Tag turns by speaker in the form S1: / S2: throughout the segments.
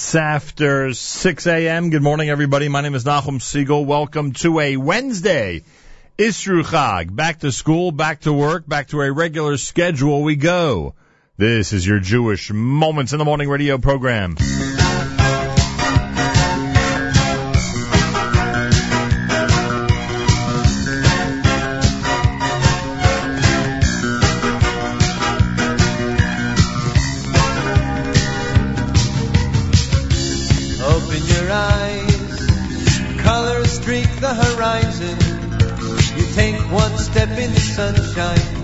S1: Minutes after 6 a.m. Good morning, everybody. My name is Nachum Segal. Welcome to a Wednesday. Isru Chag. Back to school, back to work, back to a regular schedule we go. This is your Jewish Moments in the Morning radio program.
S2: Sunshine,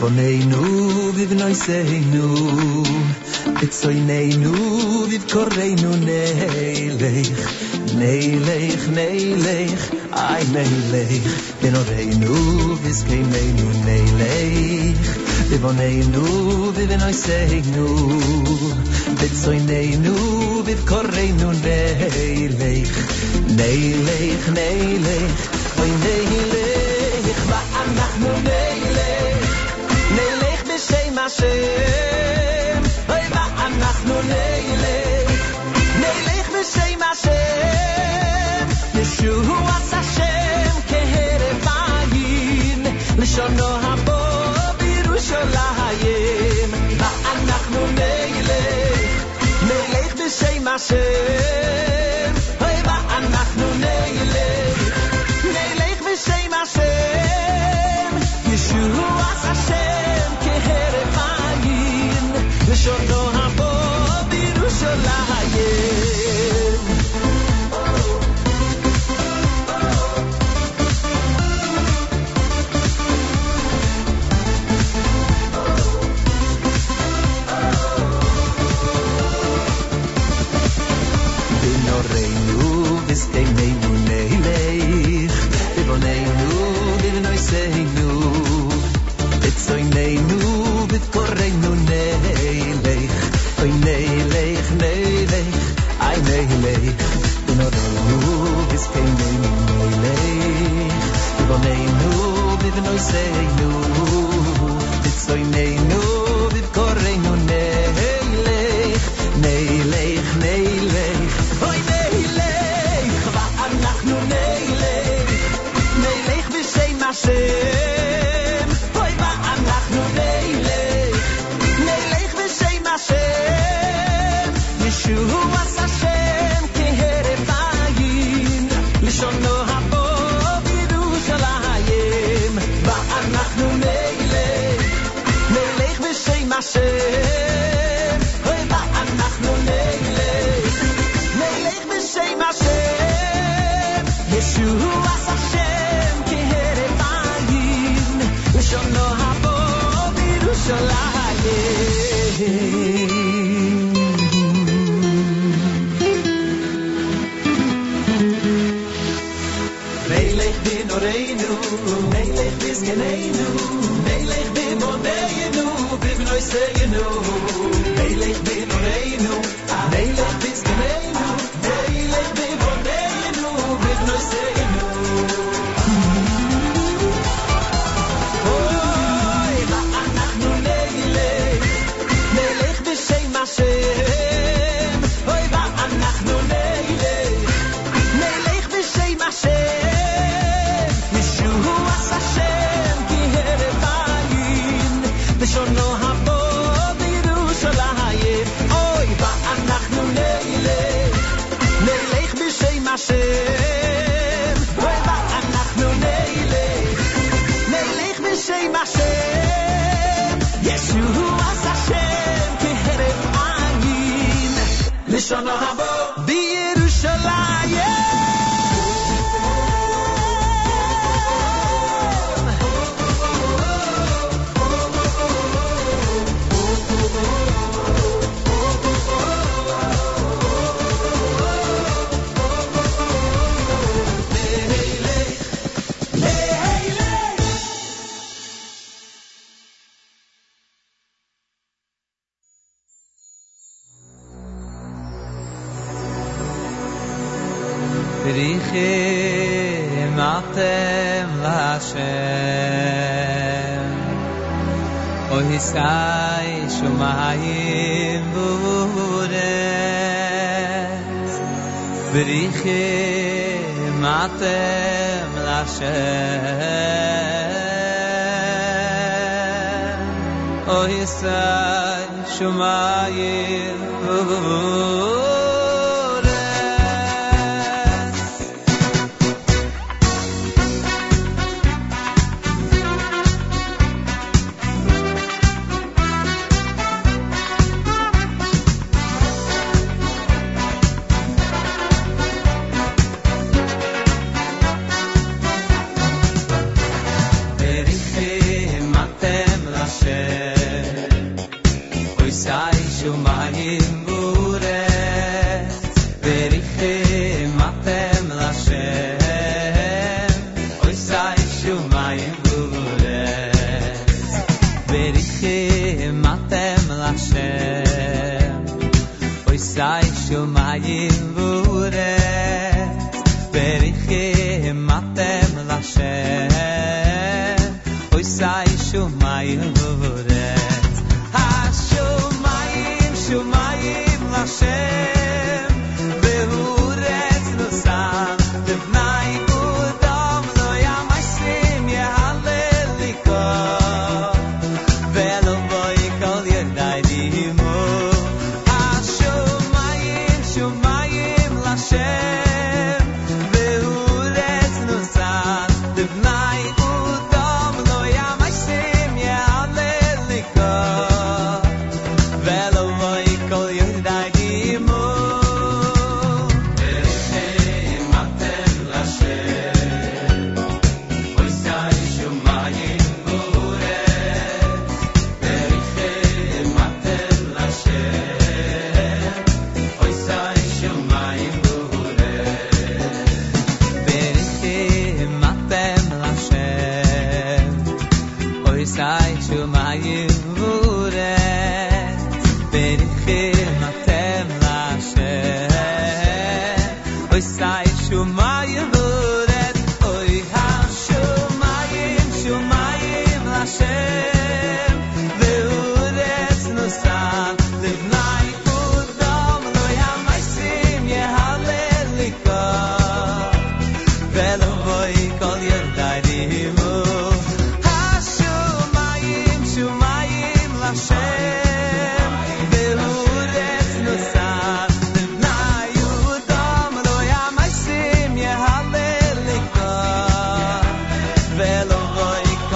S2: von nei nu viv noy say nei nu it zoy nei nu viv kor ray nu nei lech nei lech nei lech ay nei lech bin ov nu kei nei nu nei nu nei nu nu nei nei nacer. Neilech, neilech, ay neilech Binoreinu vizkeinu neilech Bivoneinu vivnoiseinu Bitzoineinu vivkoreinu neilech Neilech, neilech, oy neilech Va'anachnu neilech Neilech b'shem Hashem b'shem bivnoi seinu. Melech bin oreinu, melech bis geneinu,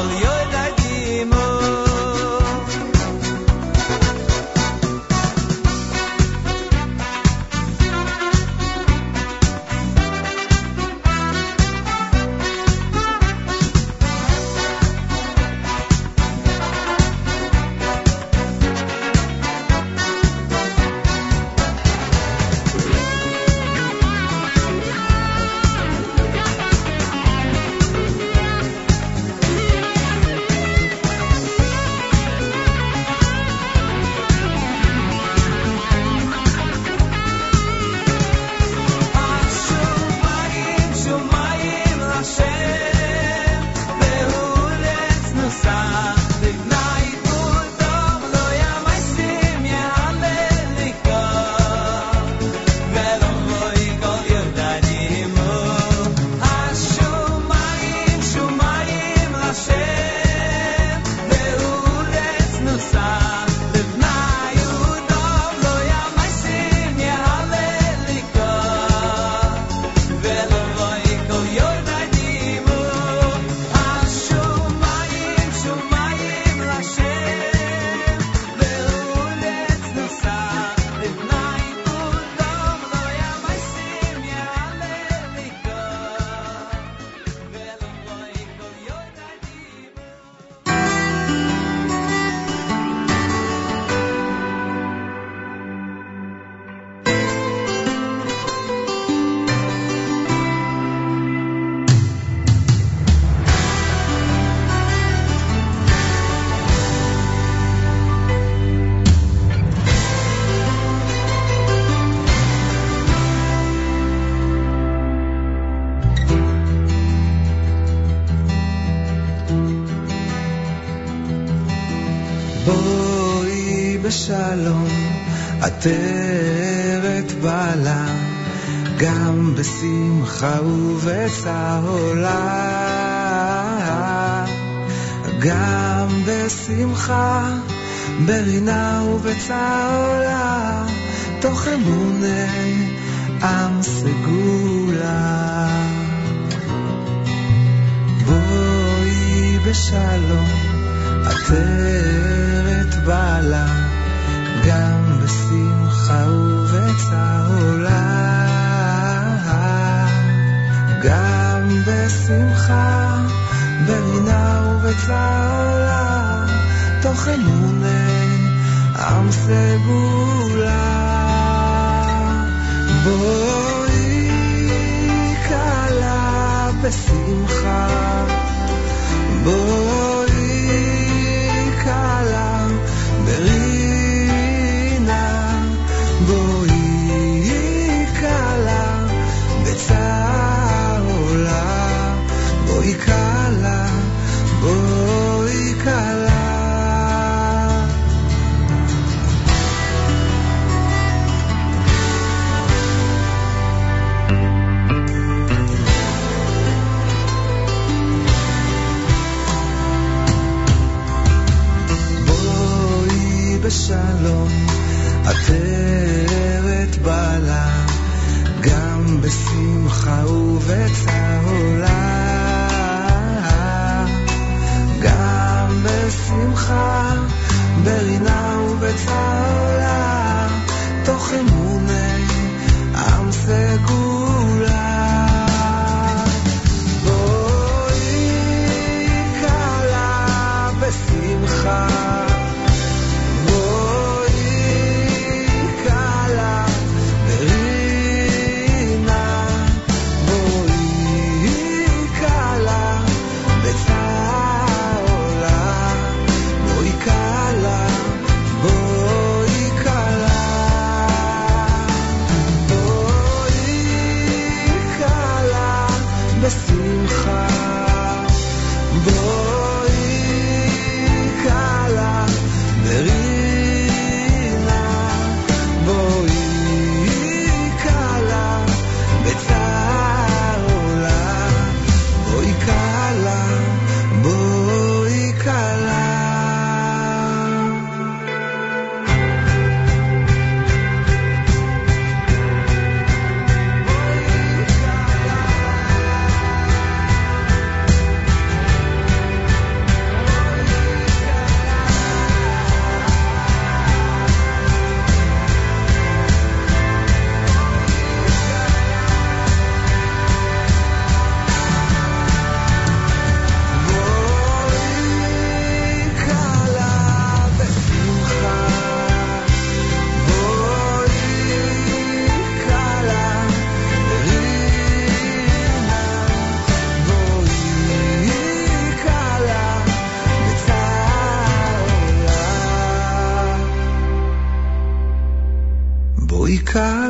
S2: Well, you're ברינה ובצהולה, תוך אמוני עם סגולה. בואי בשלום, עטרת בעלה, גם בשמחה ובצהולה, גם בשמחה, ברינה ובצהולה, תוך אמוני
S3: Tam se bula, bola.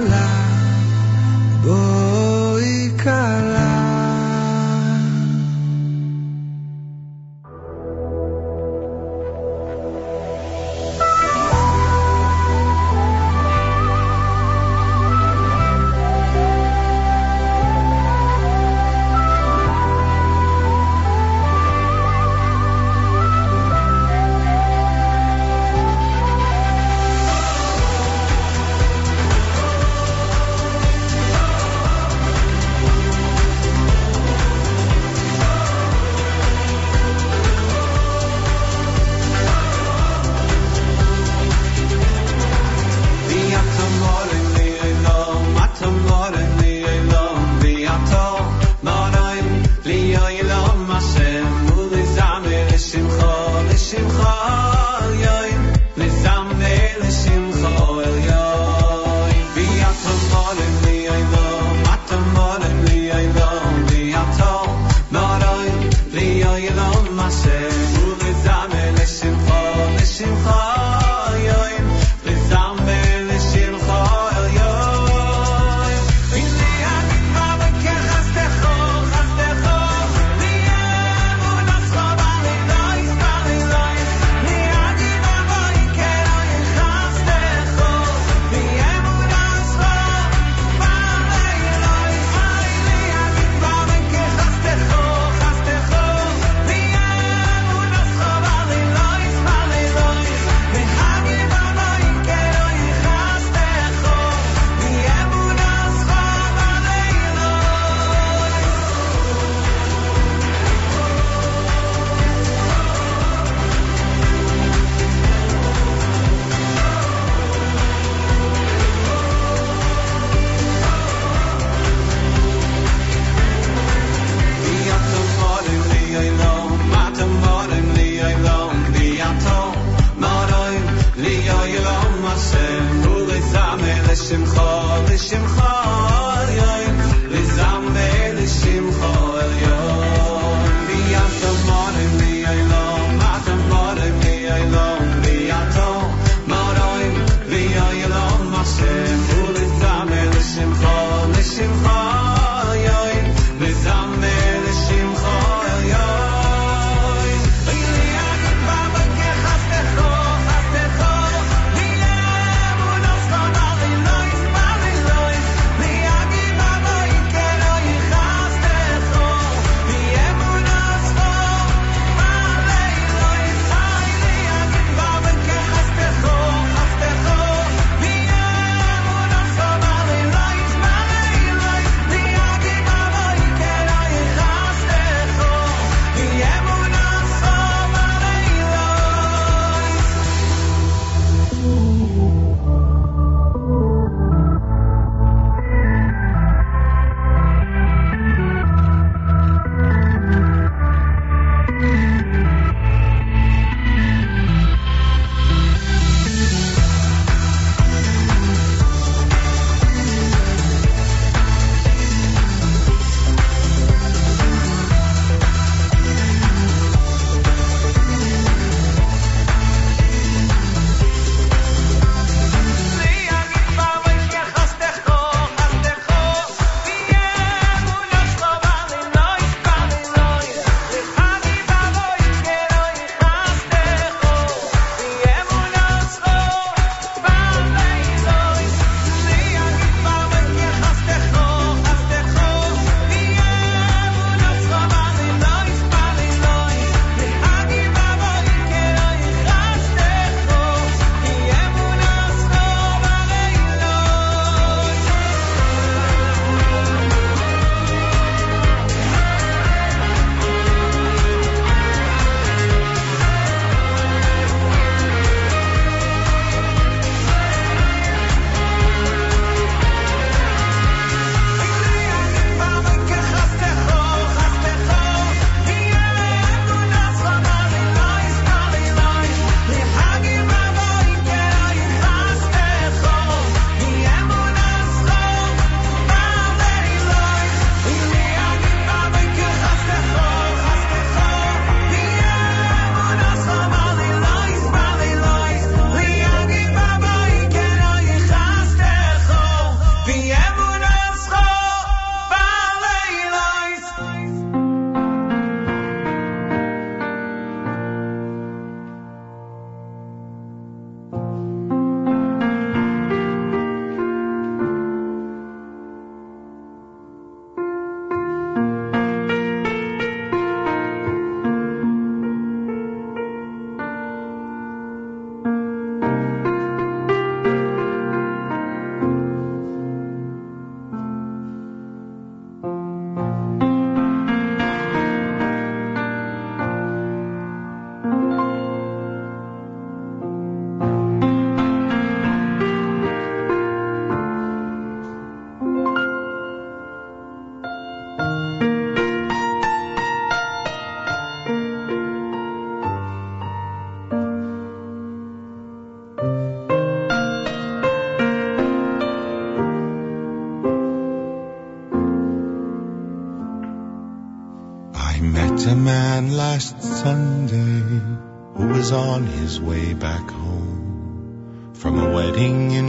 S3: ikala, oh ikala.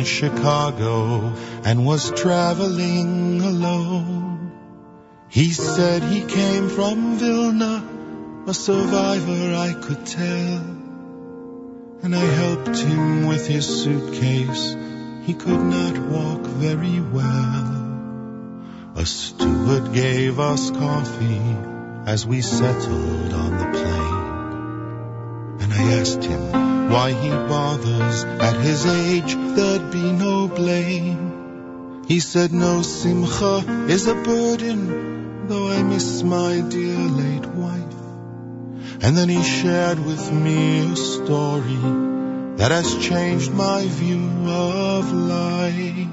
S3: Chicago and was traveling alone. He said he came from Vilna, a survivor I could tell. And I helped him with his suitcase. He could not walk very well. A steward gave us coffee as we settled on the plane. I asked him why he bothers. At his age, there'd be no blame. He said, No, Simcha is a burden, though I miss my dear late wife. And then he shared with me a story that has changed my view of life.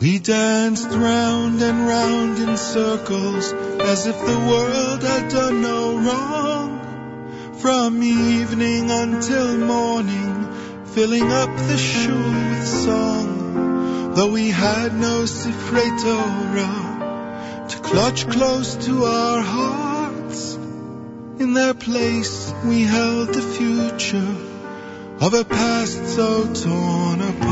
S3: We danced round and round in circles as if the world had done no wrong. From evening until morning, filling up the shul with song. Though we had no Sifrei Torah to clutch close to our hearts, in their place we held the future of a past so torn apart.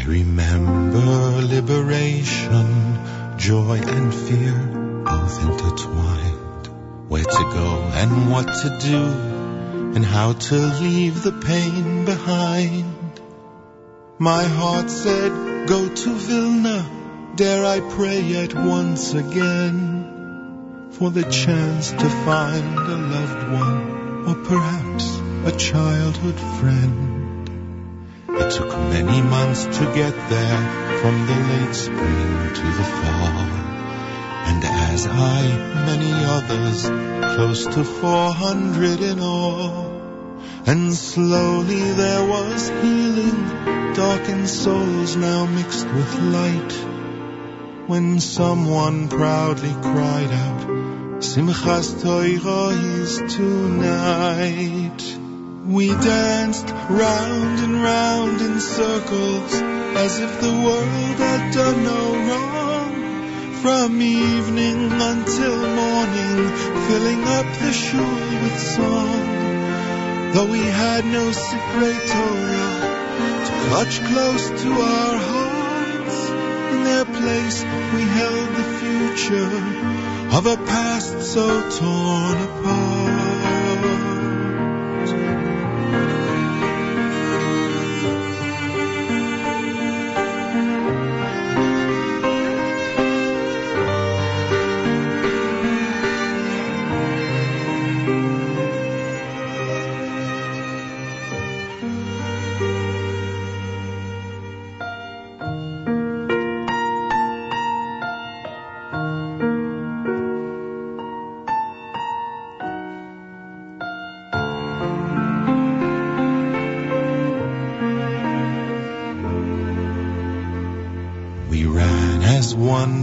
S3: I remember liberation, joy and fear, both intertwined. Where to go and what to do, and how to leave the pain behind. My heart said, go to Vilna, dare I pray yet once again, for the chance to find a loved one, or perhaps a childhood friend. It took many months to get there, from the late spring to the fall. And as I, many others, close to four hundred in all. And slowly there was healing, darkened souls now mixed with light. When someone proudly cried out, Simchas Torah is tonight. We danced round and round in circles as if the world had done no wrong. From evening until morning, filling up the shul with song. Though we had no Sifrei Torah to clutch close to our hearts, in their place we held the future of a past so torn apart.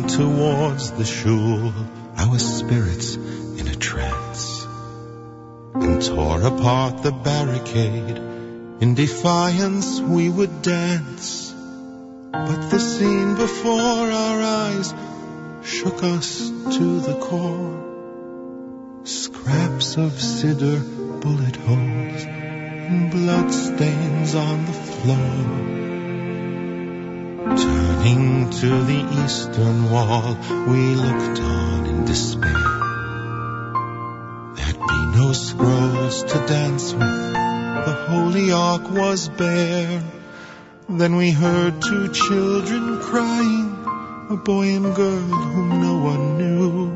S3: Towards the shul, our spirits in a trance, and tore apart the barricade. In defiance we would dance, but the scene before our eyes shook us to the core. Scraps of cedar, bullet holes, and blood stains on the floor. Turning to the eastern wall, we looked on in despair. There'd be no scrolls to dance with, the holy ark was bare. Then we heard two children crying, a boy and girl whom no one knew.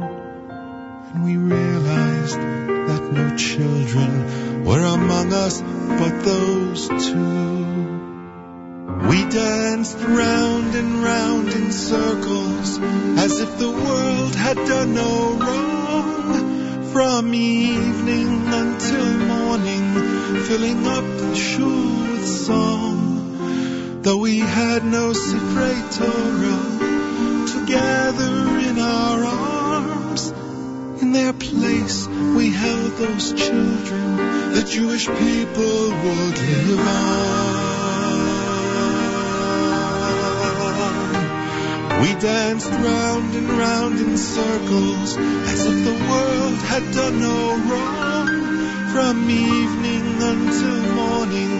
S3: And we realized that no children were among us but those two. We danced round and round in circles as if the world had done no wrong. From evening until morning, filling up the shul with song. Though we had no Torah, together in our arms, in their place we held those children the Jewish people would live on. We danced round and round in circles as if the world had done no wrong. From evening until morning,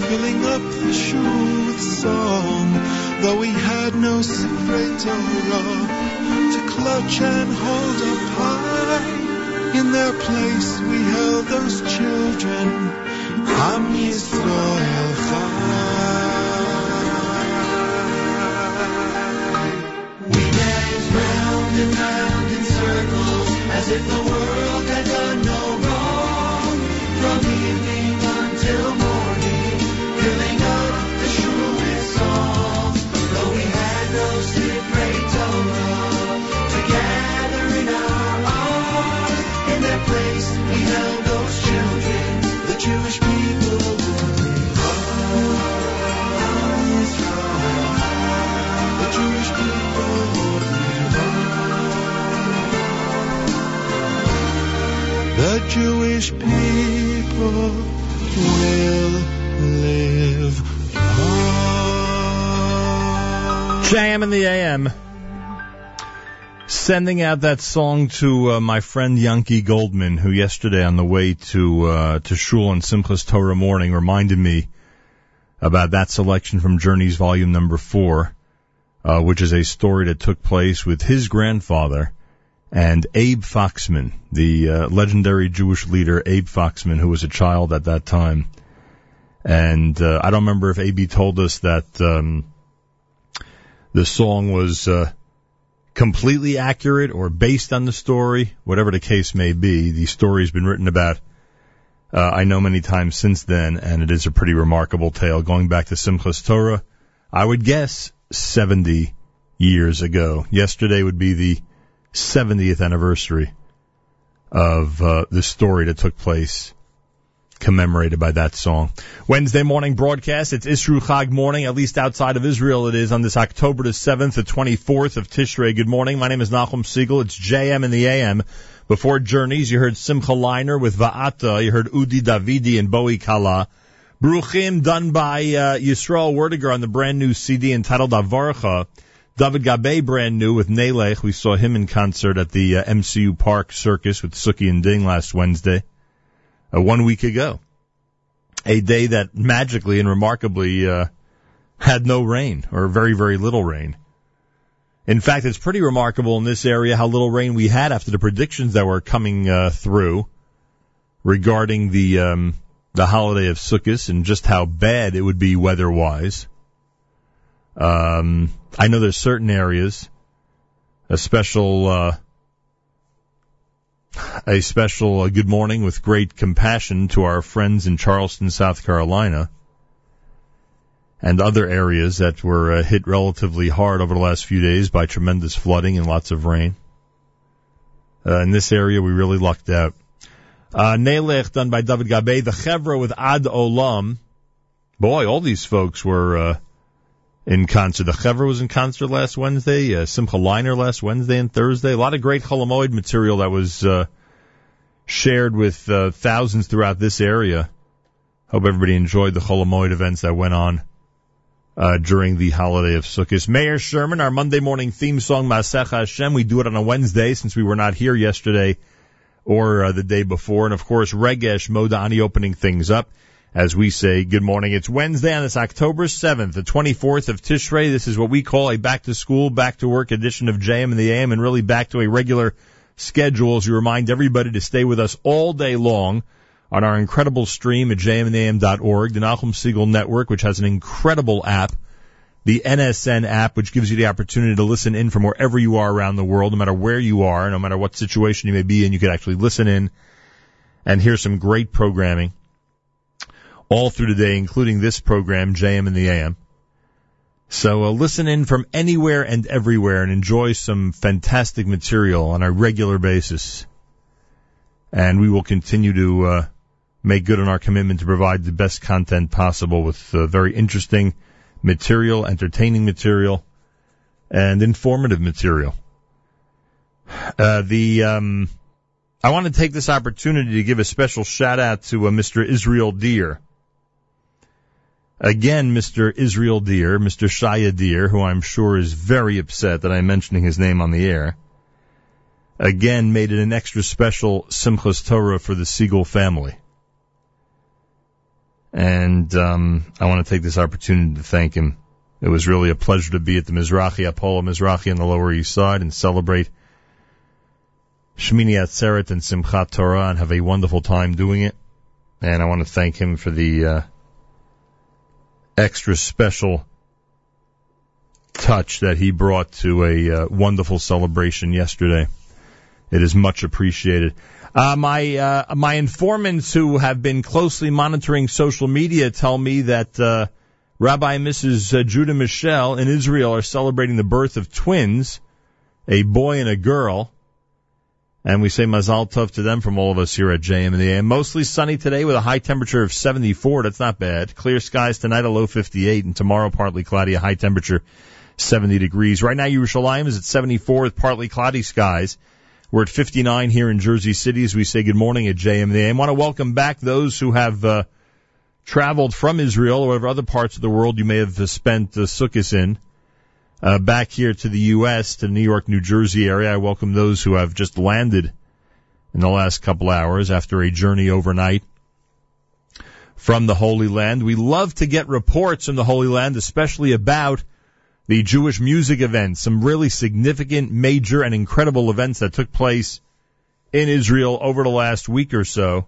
S3: filling up the shoe with song. Though we had no Torah to clutch and hold up high, in their place we held those children. Am Yisrael Chai. And round in circles as if the world Jewish people will live on.
S1: JM in the AM. Sending out that song to uh, my friend Yankee Goldman, who yesterday on the way to uh, to shul on Simchas Torah morning reminded me about that selection from Journeys Volume Number Four, uh, which is a story that took place with his grandfather and Abe Foxman, the uh, legendary Jewish leader Abe Foxman, who was a child at that time. And uh, I don't remember if Abe told us that um, the song was uh, completely accurate or based on the story, whatever the case may be. The story's been written about, uh, I know many times since then, and it is a pretty remarkable tale going back to Simchas Torah. I would guess 70 years ago. Yesterday would be the 70th anniversary of uh, the story that took place commemorated by that song. Wednesday morning broadcast. It's Isru Chag morning, at least outside of Israel it is on this October the 7th, the 24th of Tishrei. Good morning. My name is Nachum Segal. It's JM in the AM. Before Journeys, you heard Simcha Leiner with Va'ata. You heard Udi Davidi and Bowie Kala. Bruchim done by uh, Yisrael Werdiger on the brand new CD entitled Avarcha. David Gabay brand new with Nelech. We saw him in concert at the uh, MCU Park Circus with Suki and Ding last Wednesday uh, one week ago. A day that magically and remarkably uh, had no rain or very, very little rain. In fact, it's pretty remarkable in this area how little rain we had after the predictions that were coming uh, through regarding the um, the holiday of Sukkot and just how bad it would be weather-wise. Um, I know there's certain areas, a special uh, a special uh, good morning with great compassion to our friends in Charleston, South Carolina, and other areas that were uh, hit relatively hard over the last few days by tremendous flooding and lots of rain. Uh, in this area, we really lucked out. Uh, Nelech done by David Gabay, the Chevra with Ad Olam. Boy, all these folks were uh, in concert. The Chevra was in concert last Wednesday. Uh, Simcha Leiner last Wednesday and Thursday. A lot of great Chol Hamoed material that was uh, shared with uh, thousands throughout this area. Hope everybody enjoyed the Chol Hamoed events that went on uh, during the holiday of Sukkot. Mayor Sherman, our Monday morning theme song, Masech Hashem. We do it on a Wednesday since we were not here yesterday or uh, the day before. And of course, Regesh Modani opening things up. As we say, good morning. It's Wednesday on this October 7th, the 24th of Tishrei. This is what we call a back to school, back to work edition of JM in the AM and really back to a regular schedule as we remind everybody to stay with us all day long on our incredible stream at jmandam.org, the Nachum Segal Network, which has an incredible app, the NSN app, which gives you the opportunity to listen in from wherever you are around the world, no matter where you are, no matter what situation you may be in, you can actually listen in and hear some great programming all through the day, including this program, JM in the AM. So uh, listen in from anywhere and everywhere and enjoy some fantastic material on a regular basis. And we will continue to uh, make good on our commitment to provide the best content possible with uh, very interesting material, entertaining material, and informative material. Uh, the um, I want to take this opportunity to give a special shout out to uh, Mr. Israel Deer. Again, Mr. Israel Deer, Mr. Shaya Deer, who I'm sure is very upset that I'm mentioning his name on the air, again made it an extra special Simchas Torah for the Segal family. And um, I want to take this opportunity to thank him. It was really a pleasure to be at the Mizrahi Apollo Mizrahi on the Lower East Side and celebrate Shmini Atzeret and Simchat Torah and have a wonderful time doing it. And I want to thank him for the uh, extra special touch that he brought to a uh, wonderful celebration yesterday. It is much appreciated. Uh, my uh, my informants who have been closely monitoring social media tell me that uh, Rabbi and Mrs. uh, Judah Michelle in Israel are celebrating the birth of twins, a boy and a girl. And we say Mazal Tov to them from all of us here at JM in the AM. Mostly sunny today with a high temperature of 74. That's not bad. Clear skies tonight, a low 58, and tomorrow partly cloudy, a high temperature 70 degrees. Right now, Yerushalayim is at 74 with partly cloudy skies. We're at 59 here in Jersey City as we say good morning at JM in the AM. want to welcome back those who have uh, traveled from Israel or whatever other parts of the world you may have spent uh, Sukkot in uh, back here to the U.S., to New York, New Jersey area. I welcome those who have just landed in the last couple hours after a journey overnight from the Holy Land. We love to get reports from the Holy Land, especially about the Jewish music events, some really significant, major, and incredible events that took place in Israel over the last week or so.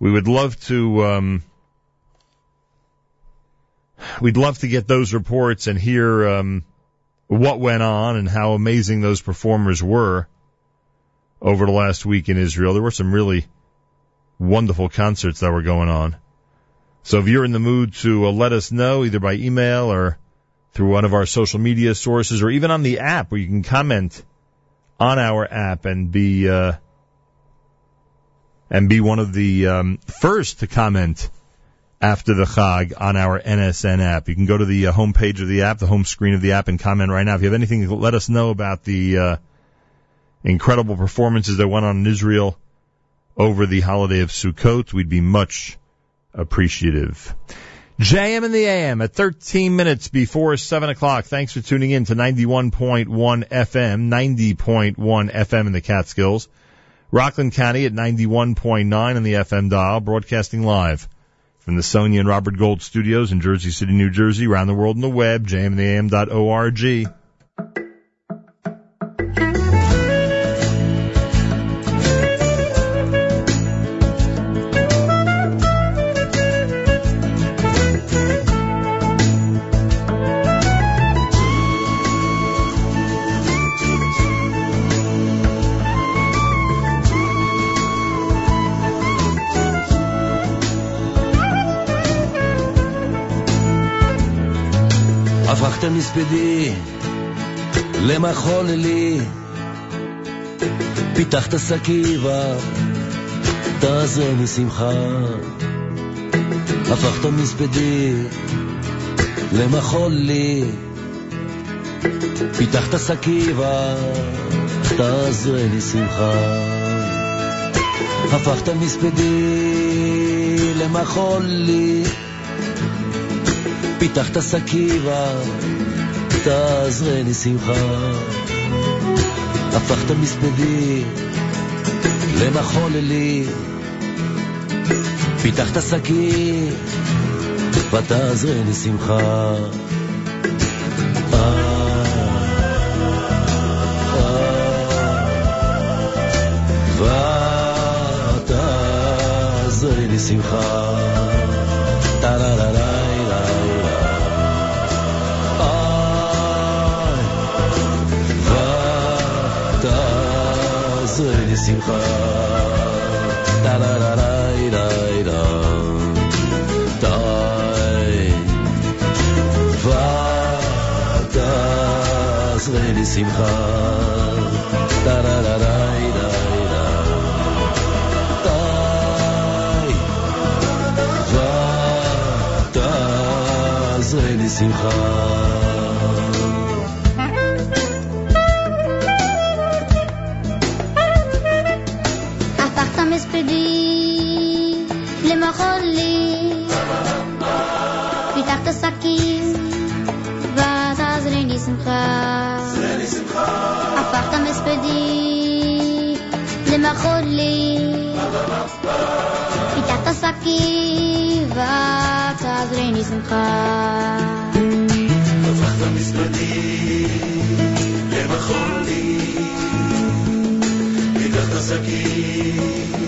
S1: We would love to um, we'd love to get those reports and hear um, what went on and how amazing those performers were over the last week in Israel. There were some really wonderful concerts that were going on. So if you're in the mood to uh, let us know either by email or through one of our social media sources or even on the app where you can comment on our app and be uh, and be one of the um, first to comment after the Chag on our NSN app. You can go to the uh, homepage of the app, the home screen of the app, and comment right now. If you have anything, to let us know about the uh, incredible performances that went on in Israel over the holiday of Sukkot. We'd be much appreciative. JM in the AM at 13 minutes before 7 o'clock. Thanks for tuning in to 91.1 FM, 90.1 FM in the Catskills. Rockland County at 91.9 on the FM dial, broadcasting live from the Sonia and Robert Gold studios in Jersey City, New Jersey, around the world on the web, jmandtheam.org.
S2: מספדי למחול לי, פיתחת סכיבה, תעזרני משמחה. הפכת מספדי למחול לי, פיתחת סכיבה, תעזרני שמחה. הפכת מספדי למחול לי, פיתחת סכיבה, תעזרני שמחה. הפכת מספדי למחול לי, פיתחת שקי, ותעזרני שמחה. ותעזרני שמחה. תעזרני שמחה. טה-לה-לה-לה-לה-לה. די. ותעזרני שמחה. טה-לה-לה-לה-לה-לה. די. ותעזרני שמחה.
S4: رفدي لما خلي في تحت السكين بعد زريني سمخة أفحت مسبدي لما خلي في تحت السكين بعد زريني سمخة أفحت مسبدي لما خلي תחת הסכין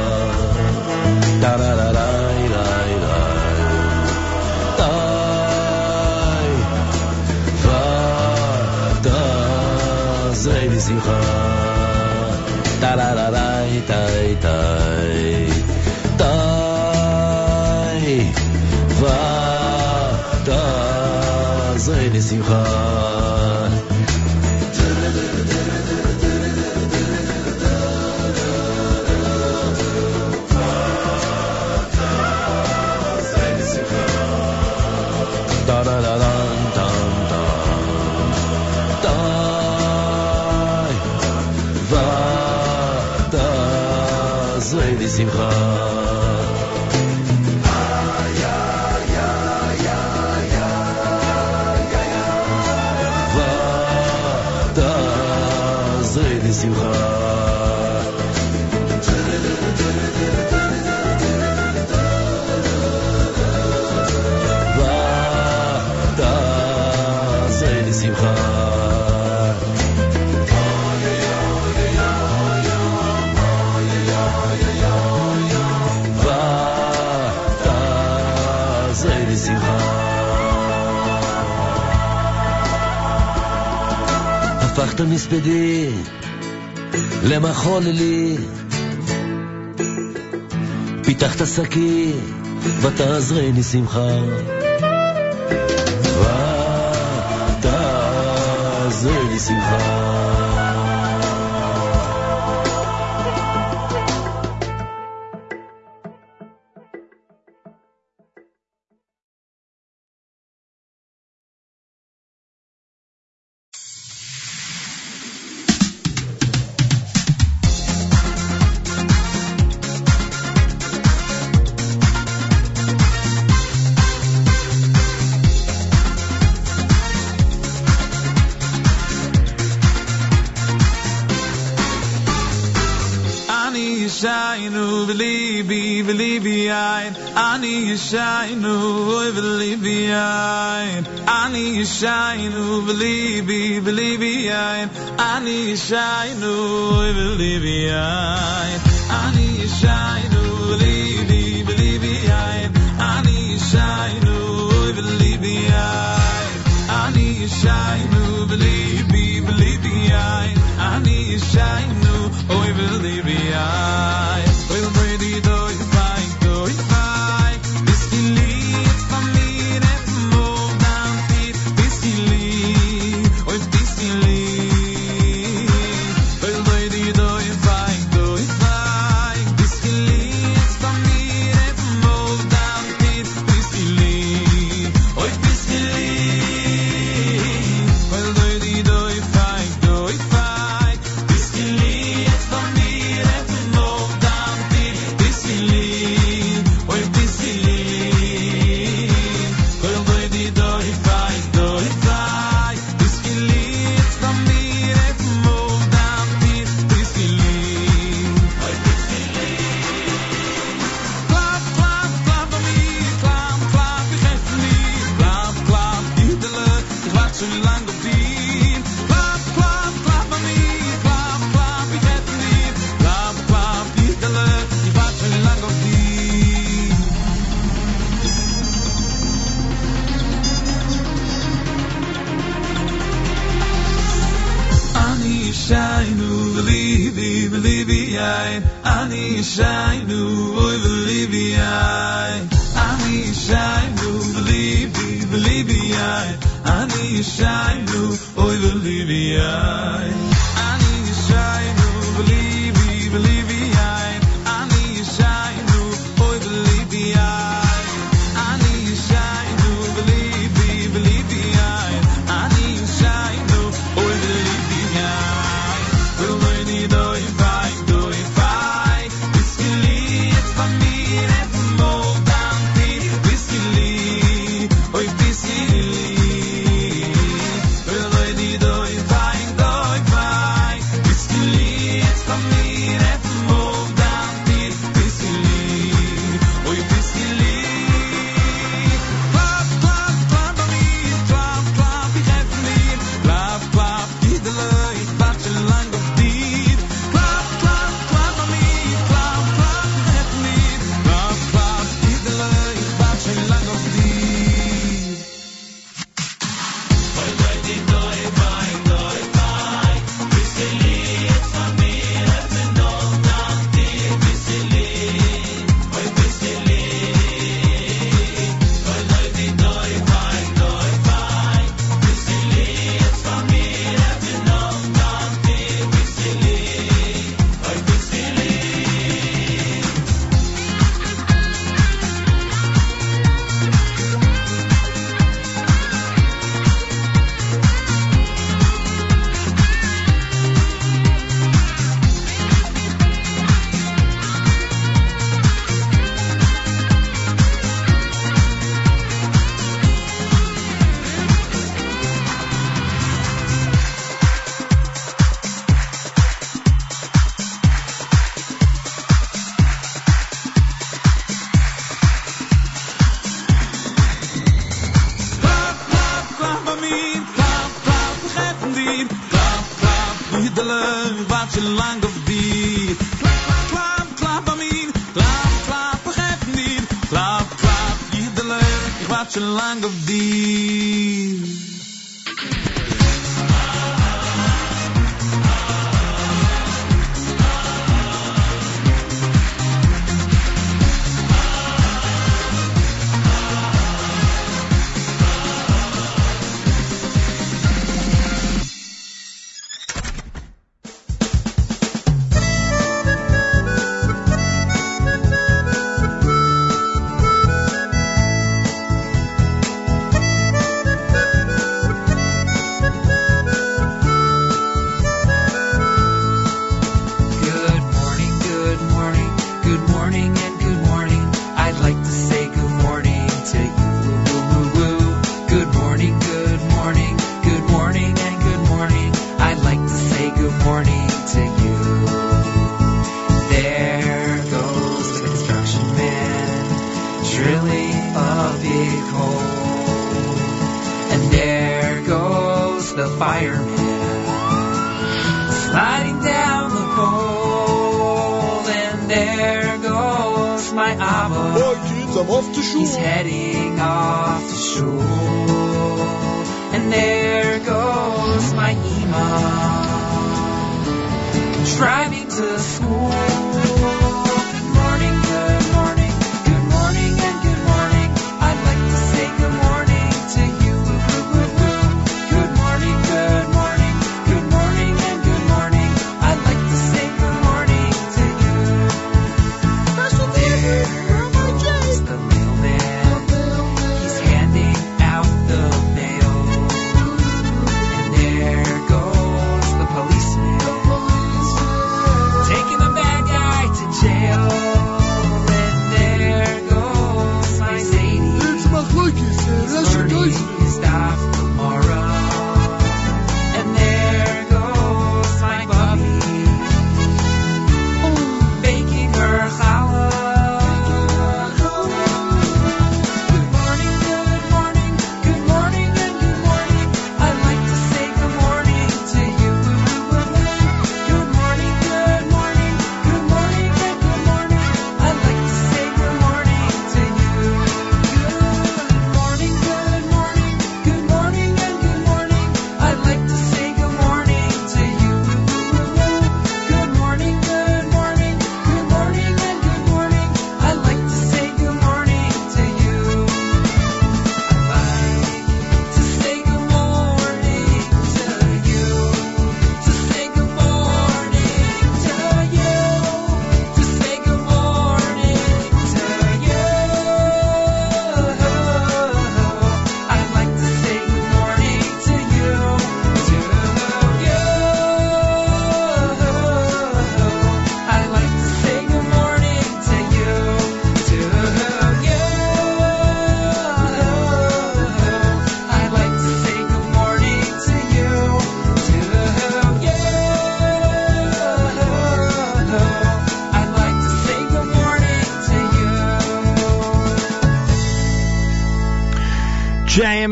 S4: Tarararai, tai, tai. Tai, va, ta, zay, בשמחה תפתח את המספדי למחול לי. פיתח את השקי ותעזרני שמחה. ותעזרני שמחה.
S5: yishainu v'libi yain. Ani yishainu v'libi I need Ani shine, v'libi yain. Ani yishainu v'libi v'libi yain. Ani yishainu v'libi yain. Ani I need v'libi shine, Ani yishainu v'libi
S6: yain. A lang of die.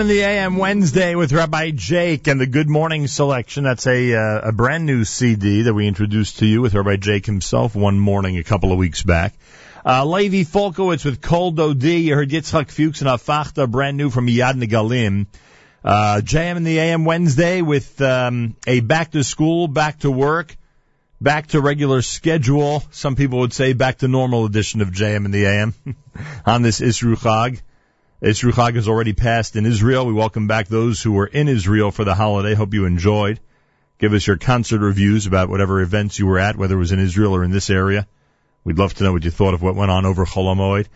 S1: The AM Wednesday with Rabbi Jake and the Good Morning Selection. That's a uh, a brand new CD that we introduced to you with Rabbi Jake himself one morning a couple of weeks back. Uh, Levi Falkowitz with Kol Od. You heard Yitzchak Fuchs and Afachta, brand new from Yad Negalim. Uh, JM in the AM Wednesday with um, a back to school, back to work, back to regular schedule. Some people would say back to normal edition of JM in the AM on this Isru Chag. Isru Chag has already passed in Israel. We welcome back those who were in Israel for the holiday. Hope you enjoyed. Give us your concert reviews about whatever events you were at, whether it was in Israel or in this area. We'd love to know what you thought of what went on over Chol Hamoed.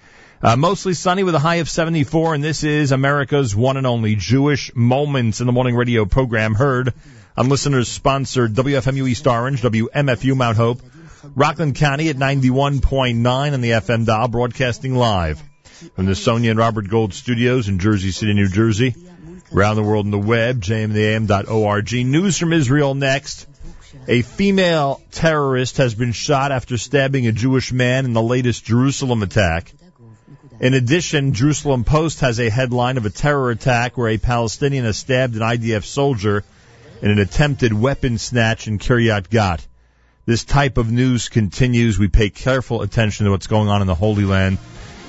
S1: Uh, mostly sunny with a high of 74, and this is America's one and only Jewish Moments in the Morning radio program heard on listeners sponsored WFMU East Orange, WMFU Mount Hope, Rockland County at 91.9 on the FM dial, broadcasting live from the Sonia and Robert Gold studios in Jersey City, New Jersey. Around the world on the web, jmintheam.org. News from Israel next. A female terrorist has been shot after stabbing a Jewish man in the latest Jerusalem attack. In addition, Jerusalem Post has a headline of a terror attack where a Palestinian has stabbed an IDF soldier in an attempted weapon snatch in Kiryat Gat. this type of news continues. We pay careful attention to what's going on in the Holy Land.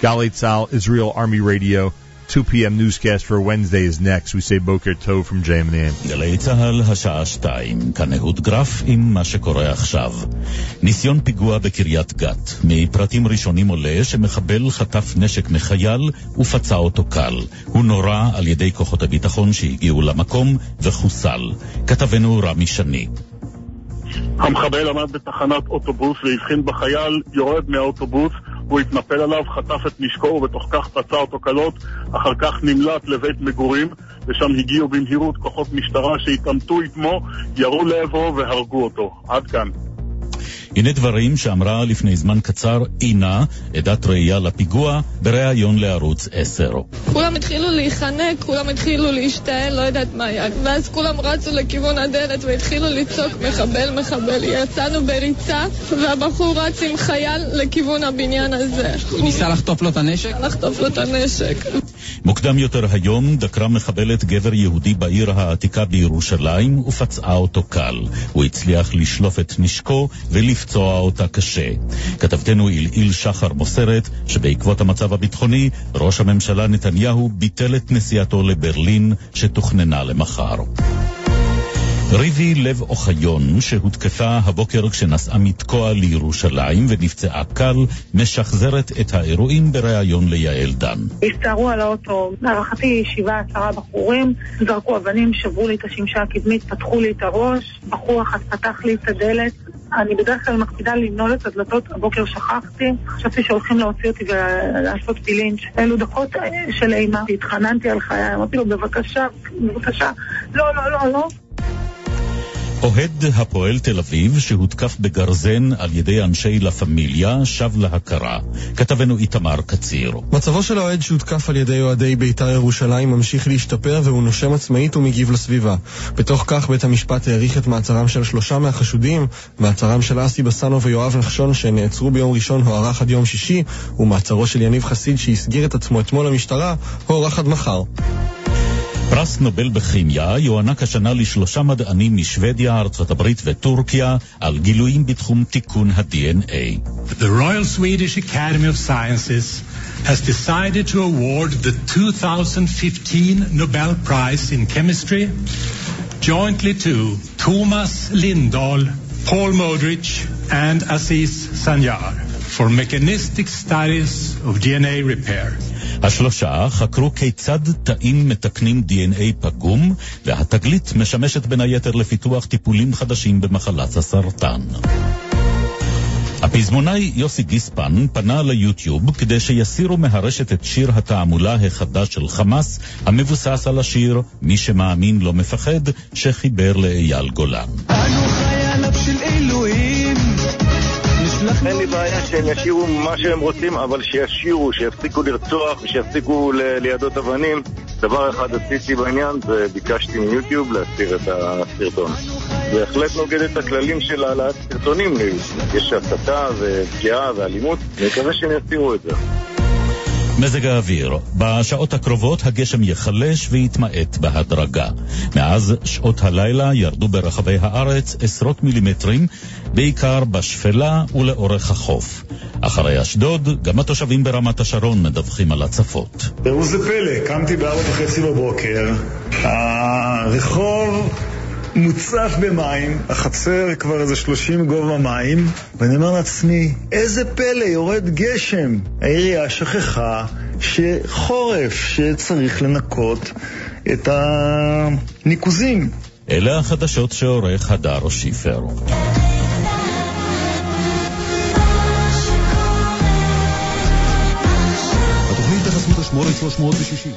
S1: Galei Tzahal, Israel Army Radio. 2 p.m. newscast for Wednesday is next. We say בוקר טוב from JMN.
S7: גלי צה"ל, השעה 2, כאן אהוד גרף עם מה שקורה עכשיו. ניסיון פיגוע בקריית גת. מפרטים ראשונים עולה שמחבל חטף נשק מחייל ופצע אותו קל. הוא נורה על ידי כוחות הביטחון שהגיעו למקום וחוסל. כתבנו רמי שני.
S8: המחבל עמד בתחנת אוטובוס והבחין בחייל יורד מהאוטובוס, הוא התנפל עליו, חטף את נשקו ובתוך כך פצע אותו קלות, אחר כך נמלט לבית מגורים, ושם הגיעו במהירות כוחות משטרה שהתעמתו עמו, ירו לעברו והרגו אותו. עד כאן.
S7: הנה דברים שאמרה לפני זמן קצר אינה, עדת ראייה לפיגוע, בריאיון לערוץ 10.
S9: כולם התחילו להיחנק, כולם התחילו להשתעל, לא יודעת מה היה. ואז כולם רצו לכיוון הדלת והתחילו לצעוק מחבל, מחבל. יצאנו בריצה, והבחור רץ עם חייל לכיוון הבניין הזה.
S10: הוא ניסה לחטוף לו את הנשק?
S9: לחטוף לו את הנשק.
S7: מוקדם יותר היום דקרה מחבלת גבר יהודי בעיר העתיקה בירושלים ופצעה אותו קל. הוא הצליח לשלוף את נשקו ולפצוע אותה קשה. כתבתנו עילעיל שחר מוסרת שבעקבות המצב הביטחוני, ראש הממשלה נתניהו ביטל את נסיעתו לברלין שתוכננה למחר. ריבי לב אוחיון, שהותקפה הבוקר כשנסעה מתקוע לירושלים ונפצעה קל, משחזרת את האירועים בריאיון ליעל דן.
S11: הסתערו על האוטו, להערכתי שבעה עשרה בחורים, זרקו אבנים, שברו לי את השמשה הקדמית, פתחו לי את הראש, בחור אחד פתח לי את הדלת. אני בדרך כלל מקפידה לנעול את הדלתות, הבוקר שכחתי, חשבתי שהולכים להוציא אותי ולעשות בי לינץ'. אלו דקות אה, של אימה, התחננתי על חיי, אמרתי לו בבקשה, בבקשה, לא, לא, לא, לא.
S7: אוהד הפועל תל אביב, שהותקף בגרזן על ידי אנשי לה פמיליה, שב להכרה. כתבנו איתמר קציר.
S12: מצבו של האוהד שהותקף על ידי אוהדי בית"ר ירושלים ממשיך להשתפר והוא נושם עצמאית ומגיב לסביבה. בתוך כך בית המשפט האריך את מעצרם של שלושה מהחשודים, מעצרם של אסי בסנו ויואב נחשון שנעצרו ביום ראשון הוארך עד יום שישי, ומעצרו של יניב חסיד שהסגיר את עצמו אתמול למשטרה, הוארך עד מחר.
S7: פרס נובל בכימיה יוענק השנה לשלושה מדענים משוודיה, ארצות הברית וטורקיה על גילויים בתחום תיקון ה-DNA.
S13: The Royal Swedish Academy of Sciences has decided to award the 2015 Nobel Prize in Chemistry jointly to Thomas Lindahl, Paul Modrich, and Aziz Sanyar for mechanistic studies of DNA repair.
S7: השלושה חקרו כיצד תאים מתקנים DNA פגום, והתגלית משמשת בין היתר לפיתוח טיפולים חדשים במחלת הסרטן. הפזמונאי יוסי גיספן פנה ליוטיוב כדי שיסירו מהרשת את שיר התעמולה החדש של חמאס, המבוסס על השיר "מי שמאמין לא מפחד", שחיבר לאייל גולן.
S14: אנו
S15: אין לי בעיה שהם ישירו מה שהם רוצים, אבל שישירו, שיפסיקו לרצוח ושיפסיקו ל- ליידות אבנים. דבר אחד עשיתי בעניין, זה ביקשתי מיוטיוב להסיר את הסרטון. בהחלט נוגד את הכללים של העלאת סרטונים, יש הסתה ופגיעה ואלימות, אני מקווה שהם יסירו את זה.
S7: מזג האוויר, בשעות הקרובות הגשם ייחלש ויתמעט בהדרגה. מאז שעות הלילה ירדו ברחבי הארץ עשרות מילימטרים, בעיקר בשפלה ולאורך החוף. אחרי אשדוד, גם התושבים ברמת השרון מדווחים על הצפות.
S16: ראו זה פלא, קמתי בארבע וחצי בבוקר, הרחוב מוצף במים, החצר כבר איזה 30 גובה מים, ואני אומר לעצמי, איזה פלא, יורד גשם. העירייה שכחה שחורף, שצריך לנקות את הניקוזים.
S7: אלה החדשות שעורך הדר שיפר.
S17: התוכנית תחסות אשמורת 360.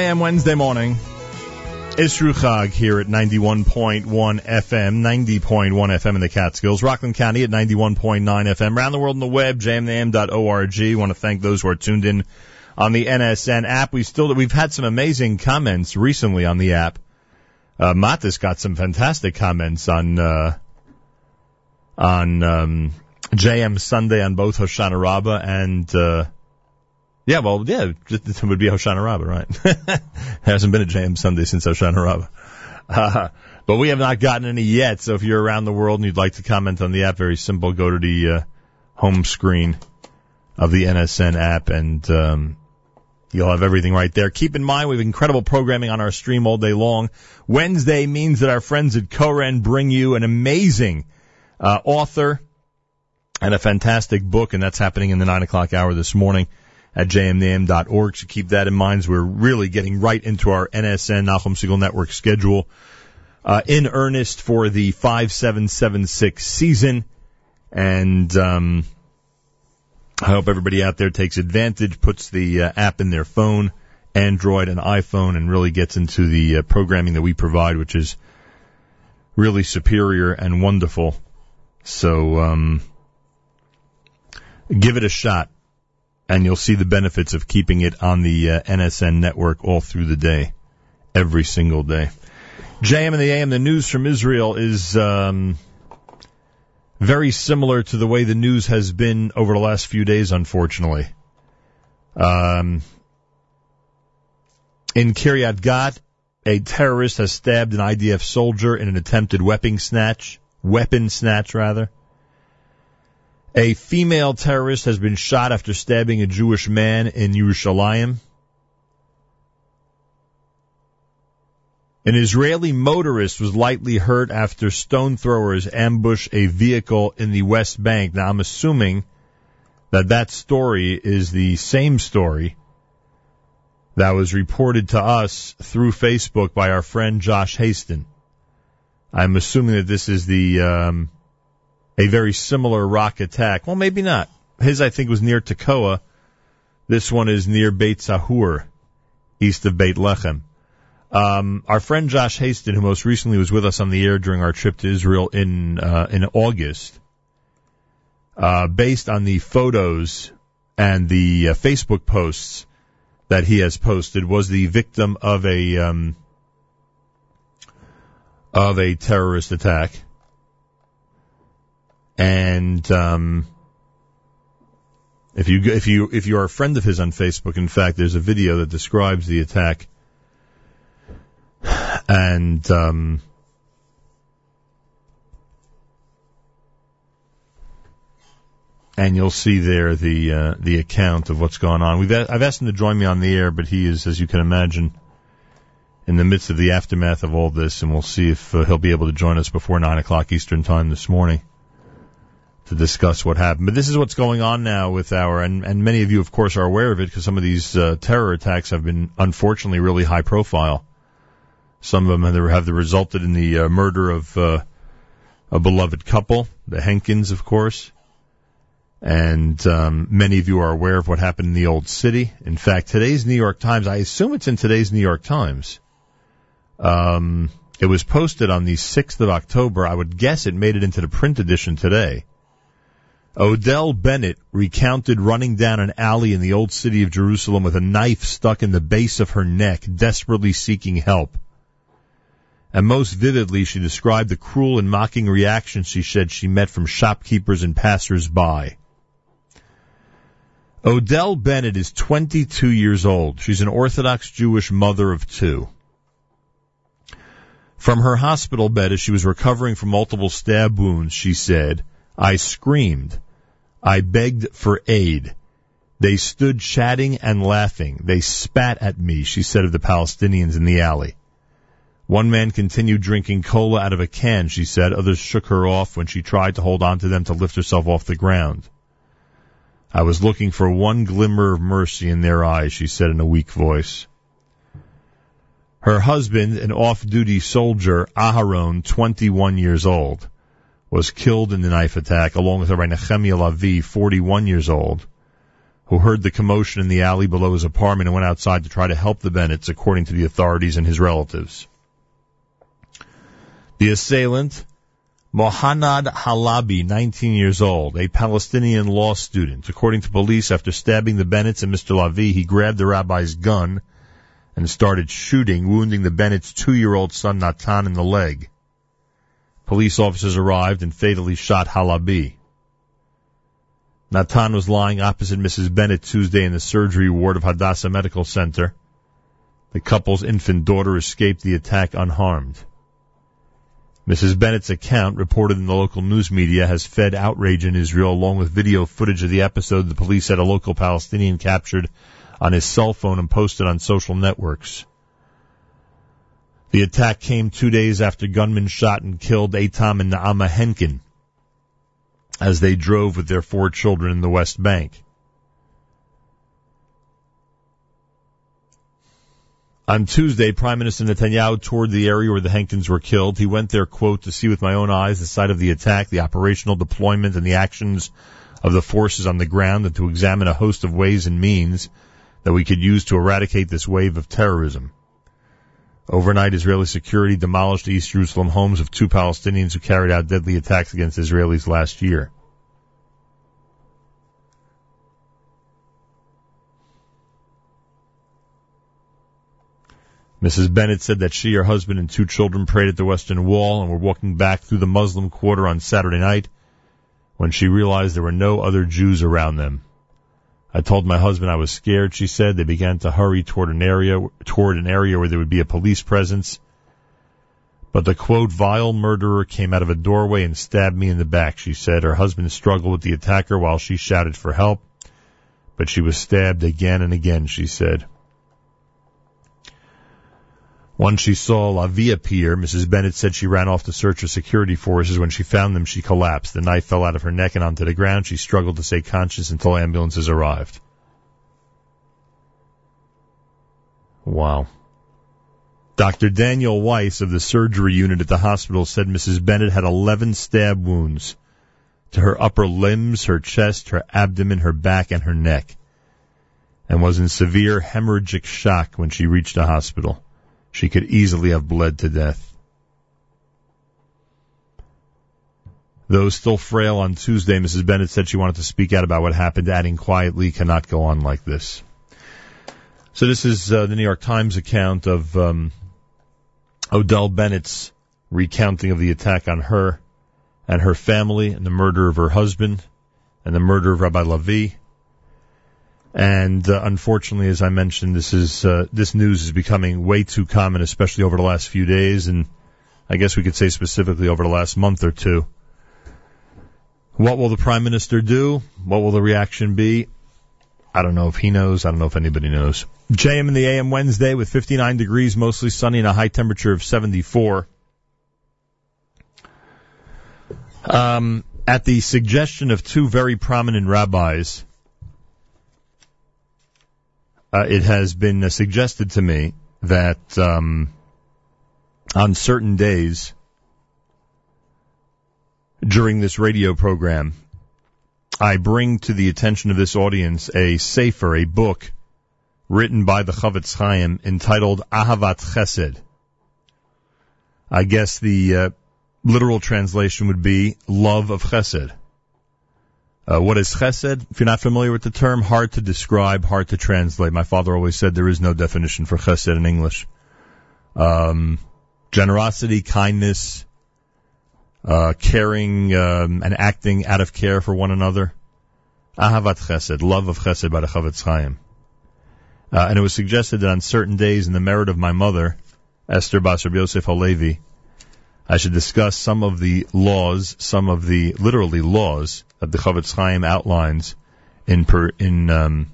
S1: AM Wednesday morning. Chag here at 91.1 FM, 90.1 FM in the Catskills, Rockland County at 91.9 FM, around the world on the web, jmintheam.org. Want to thank those who are tuned in on the NSN app. We still, we've had some amazing comments recently on the app. Uh, Matis got some fantastic comments on, uh, on, um, JM Sunday on both Hoshana Rabbah and, uh, yeah, well, yeah, it would be Hoshana Rabbah, right? hasn't been a JM Sunday since Hoshana Rabbah. Uh, but we have not gotten any yet, so if you're around the world and you'd like to comment on the app, very simple, go to the uh, home screen of the NSN app and um, you'll have everything right there. Keep in mind, we have incredible programming on our stream all day long. Wednesday means that our friends at Koren bring you an amazing uh, author and a fantastic book, and that's happening in the 9 o'clock hour this morning at jmintheam.org. So keep that in mind we're really getting right into our NSN Nachum Segal Network schedule uh, in earnest for the 5776 season. And um, I hope everybody out there takes advantage, puts the uh, app in their phone, Android and iPhone, and really gets into the uh, programming that we provide, which is really superior and wonderful. So um, give it a shot and you'll see the benefits of keeping it on the uh, NSN network all through the day, every single day. JM in the AM, the news from Israel is um, very similar to the way the news has been over the last few days, unfortunately. Um, in Kiryat Gat, a terrorist has stabbed an IDF soldier in an attempted weapon snatch, weapon snatch rather. A female terrorist has been shot after stabbing a Jewish man in Yerushalayim. An Israeli motorist was lightly hurt after stone throwers ambush a vehicle in the West Bank. Now I'm assuming that that story is the same story that was reported to us through Facebook by our friend Josh Haston. I'm assuming that this is the um, a very similar rock attack. Well, maybe not. His, I think, was near Tekoa. This one is near Beit Sahur, east of Beit Lechem. Um, our friend Josh Haston, who most recently was with us on the air during our trip to Israel in uh, in August, uh, based on the photos and the uh, Facebook posts that he has posted, was the victim of a um, of a terrorist attack and um, if you if you if you are a friend of his on Facebook, in fact, there's a video that describes the attack And um, and you'll see there the uh, the account of what's going on. We've a- I've asked him to join me on the air, but he is, as you can imagine, in the midst of the aftermath of all this, and we'll see if uh, he'll be able to join us before nine o'clock Eastern time this morning to discuss what happened. But this is what's going on now with our, and, and many of you, of course, are aware of it because some of these uh, terror attacks have been unfortunately really high profile. Some of them have, have resulted in the uh, murder of uh, a beloved couple, the Henkins, of course. And um, many of you are aware of what happened in the old city. In fact, today's New York Times, I assume it's in today's New York Times. Um, it was posted on the 6th of October. I would guess it made it into the print edition today. Adele Bennett recounted running down an alley in the old city of Jerusalem with a knife stuck in the base of her neck, desperately seeking help. And most vividly, she described the cruel and mocking reactions she said she met from shopkeepers and passers-by. Adele Bennett is 22 years old. She's an Orthodox Jewish mother of two. From her hospital bed as she was recovering from multiple stab wounds, she said, I screamed. I begged for aid. They stood chatting and laughing. They spat at me, she said of the Palestinians in the alley. One man continued drinking cola out of a can, she said. Others shook her off when she tried to hold on to them to lift herself off the ground. I was looking for one glimmer of mercy in their eyes, she said in a weak voice. Her husband, an off-duty soldier, Aharon, 21 years old, was killed in the knife attack along with Rabbi Nehemiah Lavi, 41 years old, who heard the commotion in the alley below his apartment and went outside to try to help the Bennetts, according to the authorities and his relatives. The assailant, Mohanad Halabi, 19 years old, a Palestinian law student. According to police, after stabbing the Bennetts and Mr. Lavi, he grabbed the rabbi's gun and started shooting, wounding the Bennett's two-year-old son Natan in the leg. Police officers arrived and fatally shot Halabi. Natan was lying opposite Mrs. Bennett Tuesday in the surgery ward of Hadassah Medical Center. The couple's infant daughter escaped the attack unharmed. Mrs. Bennett's account, reported in the local news media, has fed outrage in Israel along with video footage of the episode the police said a local Palestinian captured on his cell phone and posted on social networks. The attack came two days after gunmen shot and killed Eitam and Naama Henkin as they drove with their four children in the West Bank. On Tuesday, Prime Minister Netanyahu toured the area where the Henkins were killed. He went there, quote, to see with my own eyes the site of the attack, the operational deployment, and the actions of the forces on the ground, and to examine a host of ways and means that we could use to eradicate this wave of terrorism. Overnight, Israeli security demolished East Jerusalem homes of two Palestinians who carried out deadly attacks against Israelis last year. Mrs. Bennett said that she, her husband, and two children prayed at the Western Wall and were walking back through the Muslim quarter on Saturday night when she realized there were no other Jews around them. I told my husband I was scared, she said. They began to hurry toward an area, toward an area where there would be a police presence. But the quote, vile murderer came out of a doorway and stabbed me in the back, she said. Her husband struggled with the attacker while she shouted for help, but she was stabbed again and again, she said. Once she saw Lavi appear, Mrs. Bennett said she ran off to search for security forces. When she found them, she collapsed. The knife fell out of her neck and onto the ground. She struggled to stay conscious until ambulances arrived. Wow. Dr. Daniel Weiss of the surgery unit at the hospital said Mrs. Bennett had 11 stab wounds to her upper limbs, her chest, her abdomen, her back, and her neck, and was in severe hemorrhagic shock when she reached the hospital. She could easily have bled to death. Though still frail on Tuesday, Mrs. Bennett said she wanted to speak out about what happened, adding quietly, cannot go on like this. So this is uh, the New York Times account of um, Adele Bennett's recounting of the attack on her and her family and the murder of her husband and the murder of Rabbi Lavi. And uh, unfortunately, as I mentioned, this is uh, this news is becoming way too common, especially over the last few days, and I guess we could say specifically over the last month or two. What will the prime minister do? What will the reaction be? I don't know if he knows. I don't know if anybody knows. JM in the AM Wednesday with 59 degrees, mostly sunny, and a high temperature of 74. Um, at the suggestion of two very prominent rabbis, uh, it has been uh, suggested to me that um, on certain days during this radio program, I bring to the attention of this audience a sefer, a book written by the Chofetz Chaim entitled Ahavat Chesed. I guess the uh, literal translation would be love of Chesed. Uh, what is Chesed? If you're not familiar with the term, hard to describe, hard to translate. My father always said there is no definition for Chesed in English. Um, generosity, kindness, uh, caring um, and acting out of care for one another. Ahavat Chesed, love of Chesed by the Chofetz Chaim. Uh, and it was suggested that on certain days in the merit of my mother, Esther Bas Reb Yosef Halevi, I should discuss some of the laws, some of the literally laws that the Chofetz Chaim outlines in per, in um,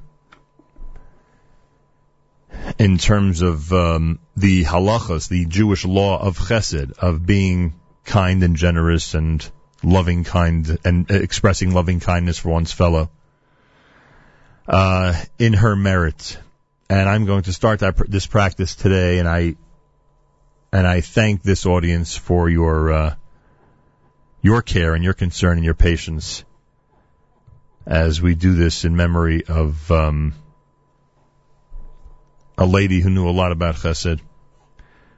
S1: in terms of um, the halachas, the Jewish law of Chesed, of being kind and generous and loving kind and expressing loving kindness for one's fellow uh, in her merit. And I'm going to start that, this practice today, and I and I thank this audience for your uh, your care and your concern and your patience as we do this in memory of um, a lady who knew a lot about Chesed,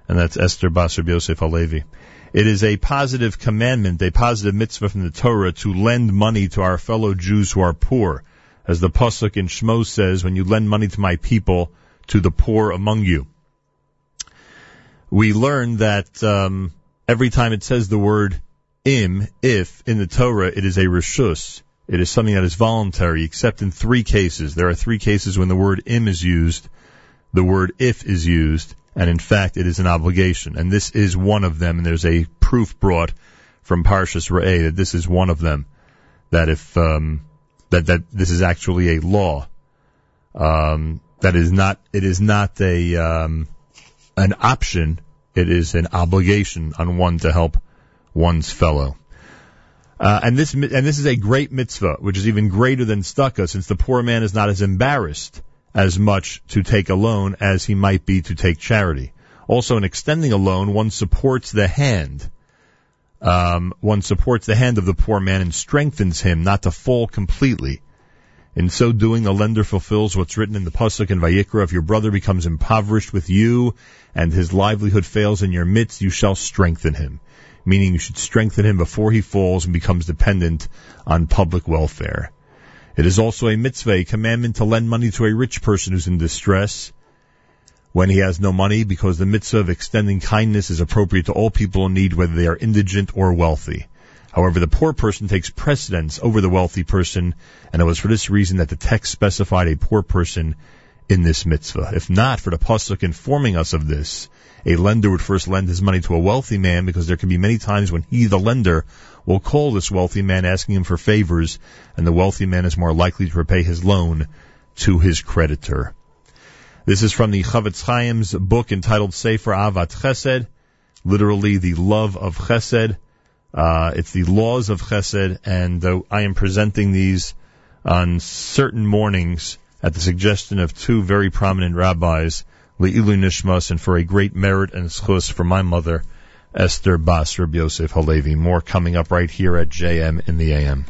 S1: and that's Esther Bas Reb Yosef Halevi. It is a positive commandment, a positive mitzvah from the Torah to lend money to our fellow Jews who are poor. As the Pasuk in Shmo says, when you lend money to my people, to the poor among you. We learn that um, every time it says the word im, if, in the Torah, it is a rishus. It is something that is voluntary, except in three cases. There are three cases when the word im is used, the word if is used, and in fact it is an obligation. And this is one of them, and there's a proof brought from Parshas Re'eh that this is one of them. That if um, that that this is actually a law, um, that is not it is not a um, an option. It is an obligation on one to help one's fellow. Uh, and this and this is a great mitzvah, which is even greater than tzedakah, since the poor man is not as embarrassed as much to take a loan as he might be to take charity. Also, in extending a loan, one supports the hand. Um, one supports the hand of the poor man and strengthens him not to fall completely. In so doing, the lender fulfills what's written in the pasuk in Vayikra: If your brother becomes impoverished with you, and his livelihood fails in your midst, you shall strengthen him. Meaning, you should strengthen him before he falls and becomes dependent on public welfare. It is also a mitzvah, a commandment to lend money to a rich person who's in distress when he has no money, because the mitzvah of extending kindness is appropriate to all people in need, whether they are indigent or wealthy. However, the poor person takes precedence over the wealthy person, and it was for this reason that the text specified a poor person in this mitzvah. If not for the pasuk informing us of this, a lender would first lend his money to a wealthy man because there can be many times when he, the lender, will call this wealthy man asking him for favors, and the wealthy man is more likely to repay his loan to his creditor. This is from the Chofetz Chaim's book entitled Sefer Ahavat Chesed, literally the love of Chesed. Uh, it's the laws of Chesed, and uh, I am presenting these on certain mornings at the suggestion of two very prominent rabbis, Le'ilu Nishmas, and for a great merit and schus for my mother, Esther Bas Reb Yosef Halevi. More coming up right here at JM in the AM.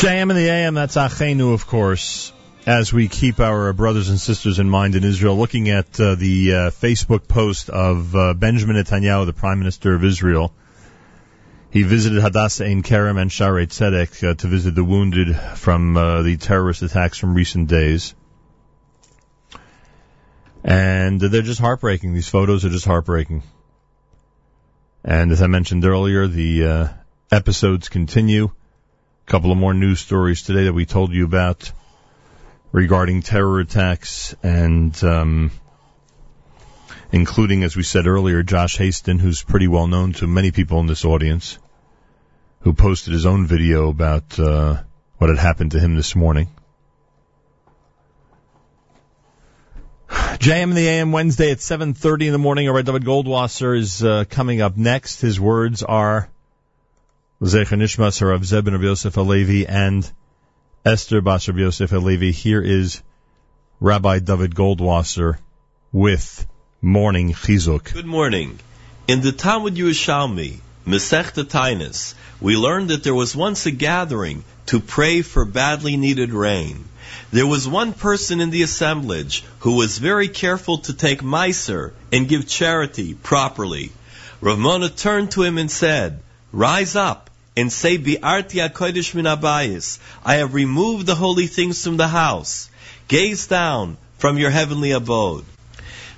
S1: JM in the AM, that's Achenu, of course. As we keep our brothers and sisters in mind in Israel, looking at uh, the uh, Facebook post of uh, Benjamin Netanyahu, the Prime Minister of Israel, He visited Hadassah Ein Kerem and Sharei Tzedek uh, to visit the wounded from uh, the terrorist attacks from recent days. And they're just heartbreaking. These photos are just heartbreaking. And as I mentioned earlier, the uh, episodes continue. Couple of more news stories today that we told you about regarding terror attacks and um, including, as we said earlier, Josh Haston, who's pretty well known to many people in this audience, who posted his own video about uh, what had happened to him this morning. JM in the AM Wednesday at 7.30 in the morning. Right, Dovid Goldwasser is uh, coming up next. His words are Zecher Nishmas Rav of Yosef Halevi and Esther Bas Basar Yosef Halevi. Here is Rabbi Dovid Goldwasser with Morning Chizuk.
S10: Good morning. In the Talmud Yerushalmi, Masechta Taanis, we learned that there was once a gathering to pray for badly needed rain. There was one person in the assemblage who was very careful to take miser and give charity properly. Rav Mona turned to him and said, Rise up and say, Bi'arti HaKodesh min abayis. I have removed the holy things from the house. Gaze down from your heavenly abode.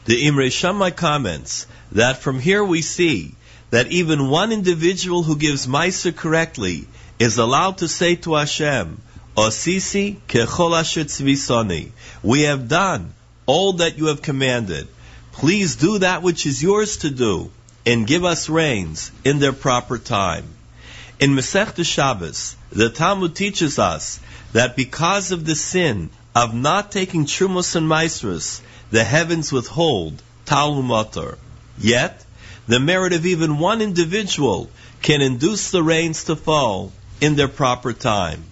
S10: The Imre Shammai comments that from here we see that even one individual who gives miser correctly is allowed to say to Hashem, Osisi kechol asher tzvisoni. We have done all that you have commanded. Please do that which is yours to do, and give us rains in their proper time. In Masechta Shabbos, the Talmud teaches us that because of the sin of not taking trumos and maasros, the heavens withhold talumatar. Yet, the merit of even one individual can induce the rains to fall in their proper time.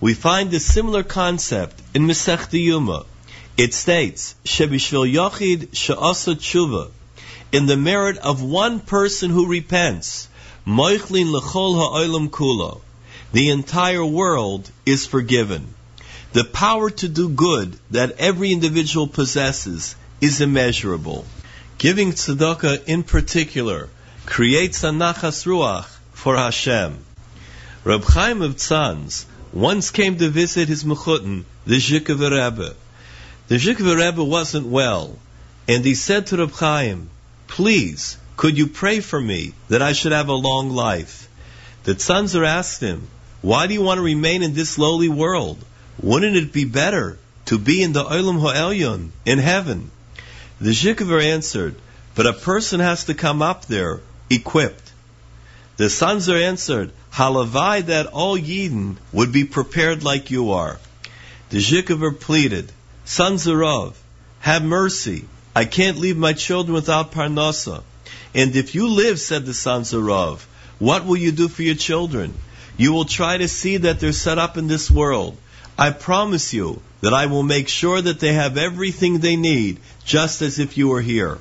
S10: We find a similar concept in Masechta Yoma. It states, "Shebishvil Yochid she'asa tshuva." In the merit of one person who repents, Moichlin lechol ha'olam kulo. The entire world is forgiven. The power to do good that every individual possesses is immeasurable. Giving tzedakah in particular creates a nachas ruach for Hashem. Reb Chaim of Tzanz once came to visit his mechutin, the Zhikva Rebbe. The Zhikva Rebbe wasn't well, and he said to Reb Chaim, Please, could you pray for me that I should have a long life? The Tzanzer asked him, Why do you want to remain in this lowly world? Wouldn't it be better to be in the Olam Ha'elyon, in heaven? The Zhikva answered, But a person has to come up there equipped. The Sanzer answered, Halavai that all Yidden would be prepared like you are. The Zhikover pleaded, Sanzerov, have mercy. I can't leave my children without Parnasa. And if you live, said the Sanzerov, what will you do for your children? You will try to see that they're set up in this world. I promise you that I will make sure that they have everything they need, just as if you were here.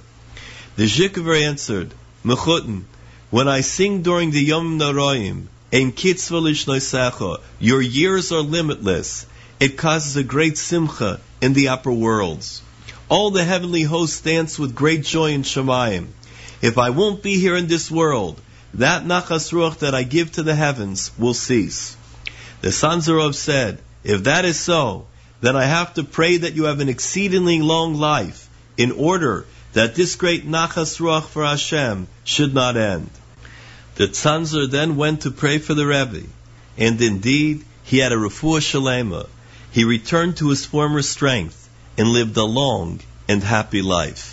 S10: The Zhikover answered, Mechutin, when I sing during the Yom Naroim, Ein kitzvah lishnoisecha, your years are limitless. It causes a great simcha in the upper worlds. All the heavenly hosts dance with great joy in Shemayim. If I won't be here in this world, that nachas ruach that I give to the heavens will cease. The Sanzarov said, if that is so, then I have to pray that you have an exceedingly long life in order that this great nachas ruach for Hashem should not end. The Tzanzer then went to pray for the Rebbe, and indeed he had a refuah shalema. He returned to his former strength and lived a long and happy life.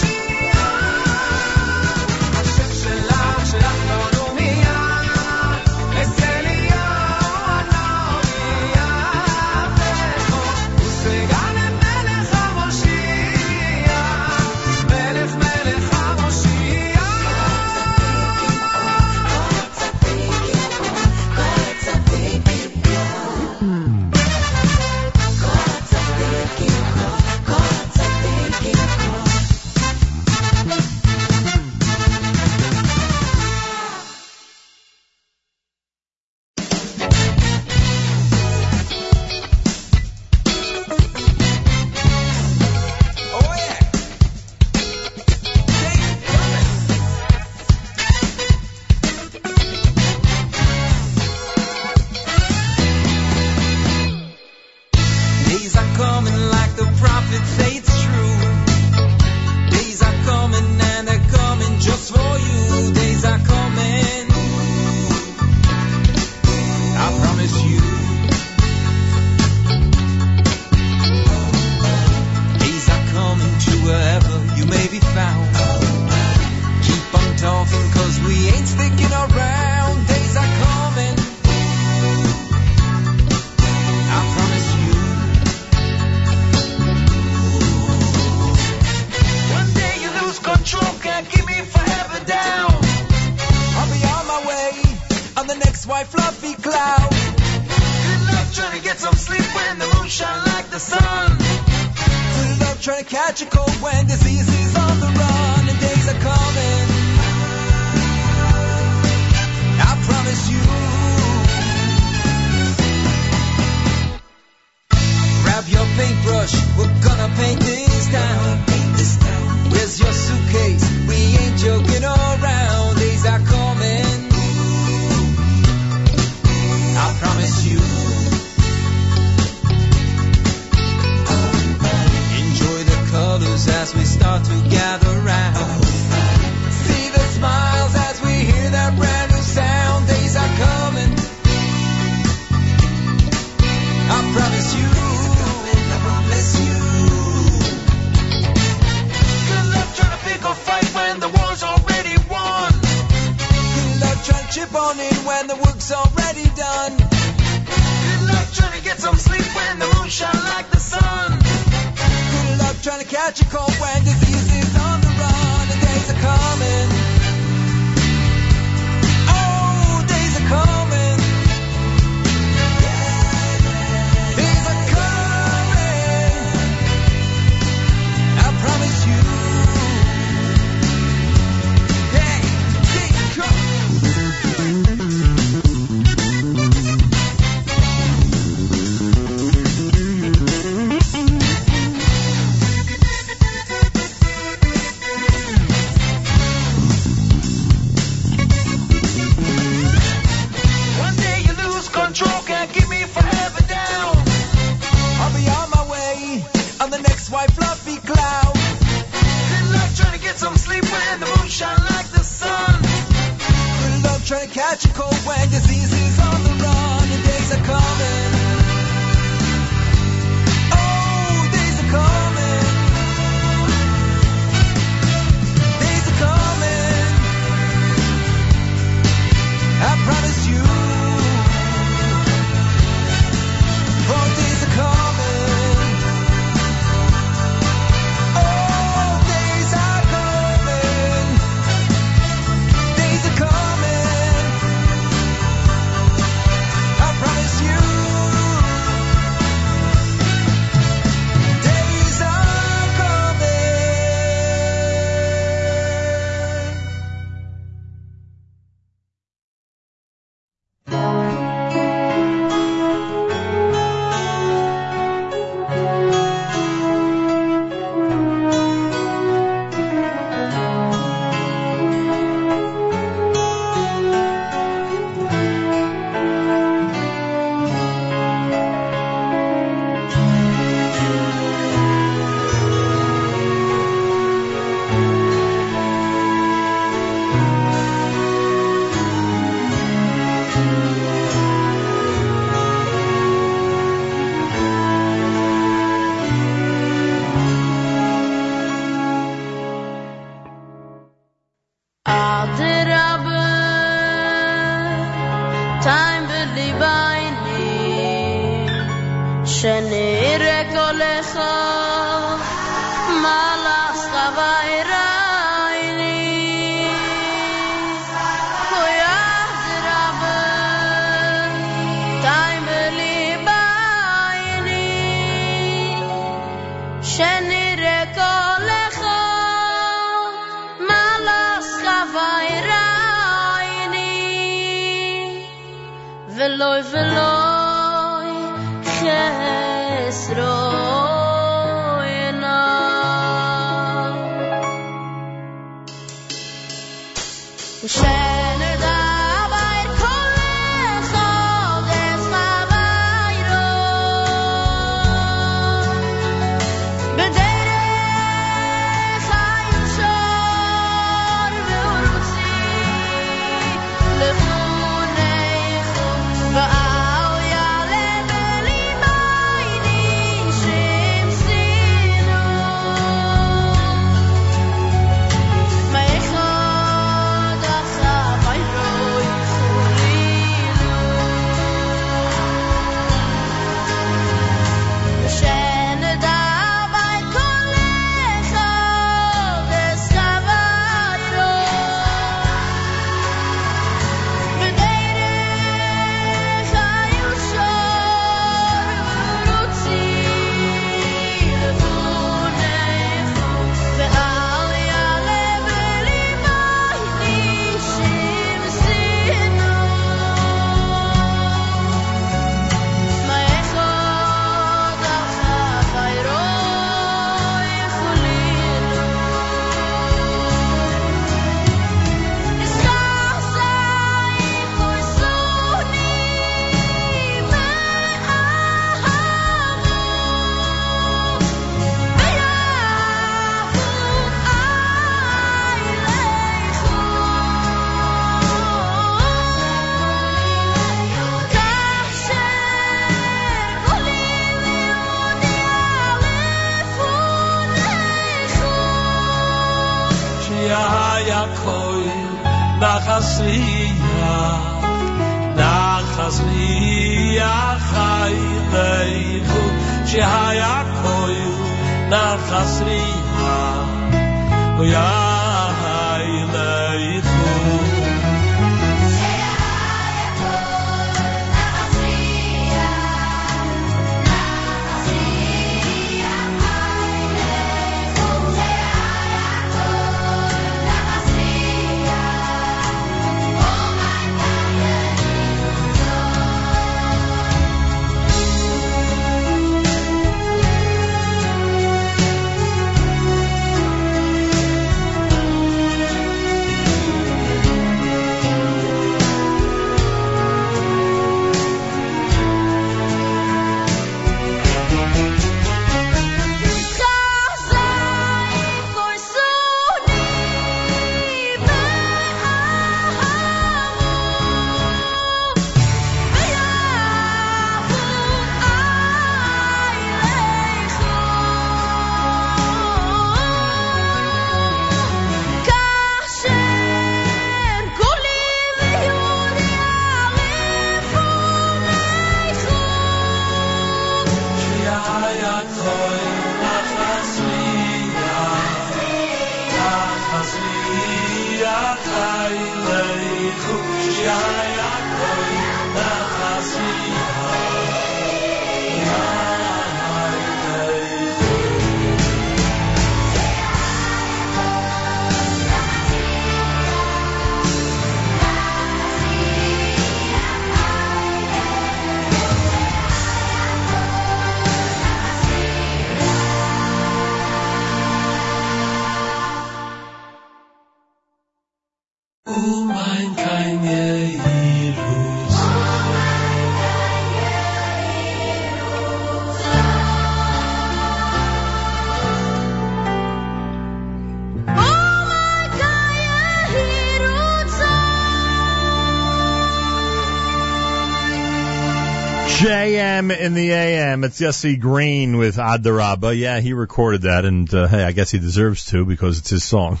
S18: In the
S1: AM. It's Yossi Green with Adaraba. Yeah, he recorded that, and uh, hey, I guess he deserves to because it's his song.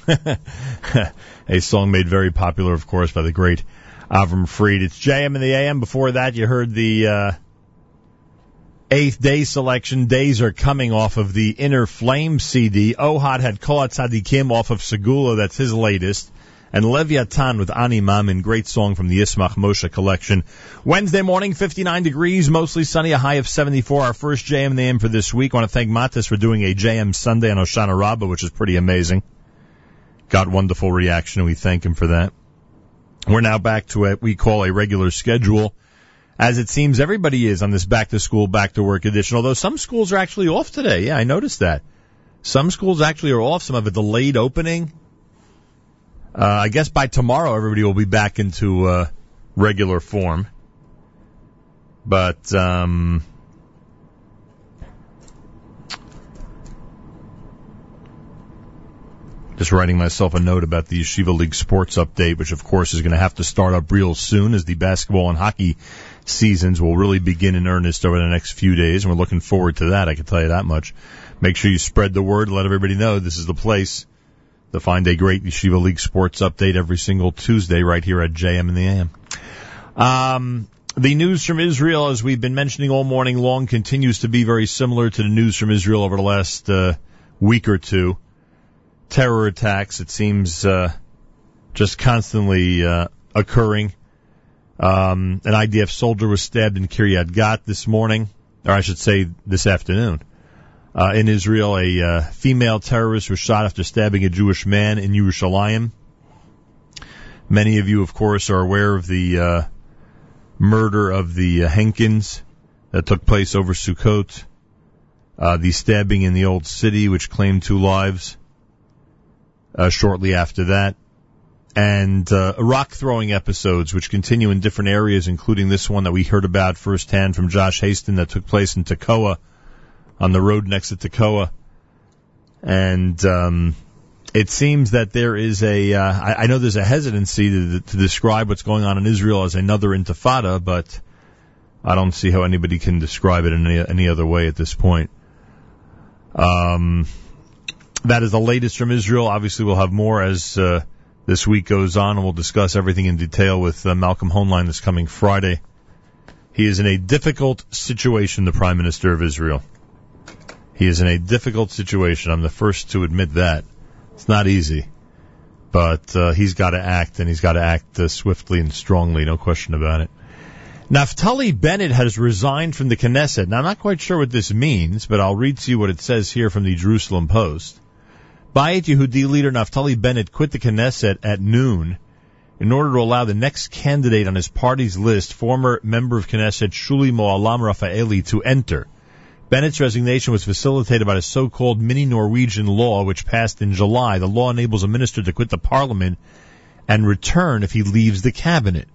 S1: A song made very popular, of course, by the great Avram Fried. It's JM in the AM. Before that, you heard the uh, eighth day selection. Days are coming off of the Inner Flame CD. Ohad had Kol Tzadikim off of Segula. That's his latest. And Leviathan with Ani Mamin, great song from the Ismach Moshe collection. Wednesday morning, 59 degrees, mostly sunny, a high of 74. Our first JM the AM for this week. I want to thank Matis for doing a JM Sunday on Oshana Rabbah, which is pretty amazing. Got wonderful reaction, and we thank him for that. We're now back to what we call a regular schedule, as it seems everybody is on this back to school, back to work edition, although some schools are actually off today. Yeah, I noticed that. Some schools actually are off, some have a delayed opening. Uh, I guess by tomorrow everybody will be back into uh, regular form. But um, just writing myself a note about the Yeshiva League sports update, which of course is going to have to start up real soon as the basketball and hockey seasons will really begin in earnest over the next few days, and we're looking forward to that. I can tell you that much. Make sure you spread the word, let everybody know this is the place to find a great Yeshiva League sports update every single Tuesday right here at JM in the AM. Um, the news from Israel, as we've been mentioning all morning long, continues to be very similar to the news from Israel over the last uh, week or two. Terror attacks, it seems, uh, just constantly uh, occurring. Um, an IDF soldier was stabbed in Kiryat Gat this morning, or I should say this afternoon. Uh, in Israel, a uh, female terrorist was shot after stabbing a Jewish man in Yerushalayim. Many of you, of course, are aware of the uh, murder of the uh, Henkins that took place over Sukkot, uh, the stabbing in the old city, which claimed two lives uh, shortly after that, and uh, rock throwing episodes, which continue in different areas, including this one that we heard about firsthand from Josh Haston that took place in Tekoa on the road next to Tekoa. And um, it seems that there is a, uh, I, I know there's a hesitancy to, to describe what's going on in Israel as another intifada, but I don't see how anybody can describe it in any, any other way at this point. Um, that is the latest from Israel. Obviously, we'll have more as uh, this week goes on, and we'll discuss everything in detail with uh, Malcolm Hoenlein this coming Friday. He is in a difficult situation, the Prime Minister of Israel. He is in a difficult situation. I'm the first to admit that. It's not easy. But uh, he's got to act, and he's got to act uh, swiftly and strongly, no question about it. Naftali Bennett has resigned from the Knesset. Now, I'm not quite sure what this means, but I'll read to you what it says here from the Jerusalem Post. Bayit Yehudi leader Naftali Bennett quit the Knesset at noon in order to allow the next candidate on his party's list, former member of Knesset Shuli Mualem Refaeli, to enter. Bennett's resignation was facilitated by the so-called mini Norwegian law, which passed in July. The law enables a minister to quit the parliament and return if he leaves the cabinet.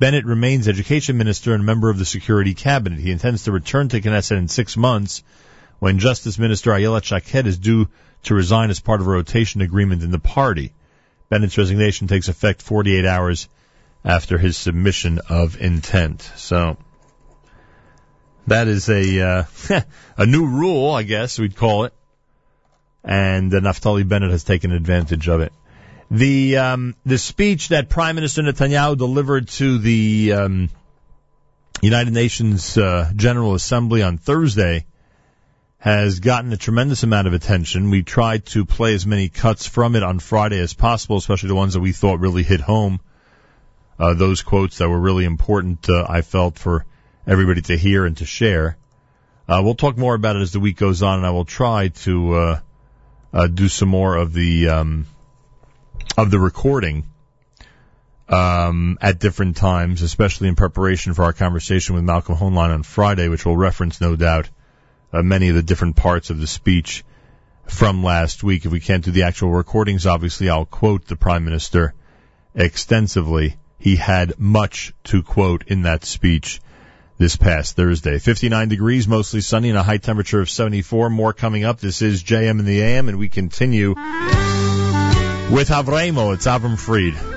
S1: Bennett remains education minister and member of the security cabinet. He intends to return to Knesset in six months when Justice Minister Ayelet Shaked is due to resign as part of a rotation agreement in the party. Bennett's resignation takes effect 48 hours after his submission of intent. So that is a uh, a new rule, I guess we'd call it, and uh, Naftali Bennett has taken advantage of it. The um, the speech that Prime Minister Netanyahu delivered to the um, United Nations uh, General Assembly on Thursday has gotten a tremendous amount of attention. We tried to play as many cuts from it on Friday as possible, especially the ones that we thought really hit home. Uh, those quotes that were really important, uh, I felt, for everybody to hear and to share. Uh, we'll talk more about it as the week goes on, and I will try to uh, uh, do some more of the um, of the recording um, at different times, especially in preparation for our conversation with Malcolm Hoenlein on Friday, which will reference, no doubt, uh, many of the different parts of the speech from last week. If we can't do the actual recordings, obviously I'll quote the Prime Minister extensively. He had much to quote in that speech this past Thursday. 59 degrees, mostly sunny, and a high temperature of 74. More coming up. This is JM in the AM, and we continue with Avramo. It's Avram Fried.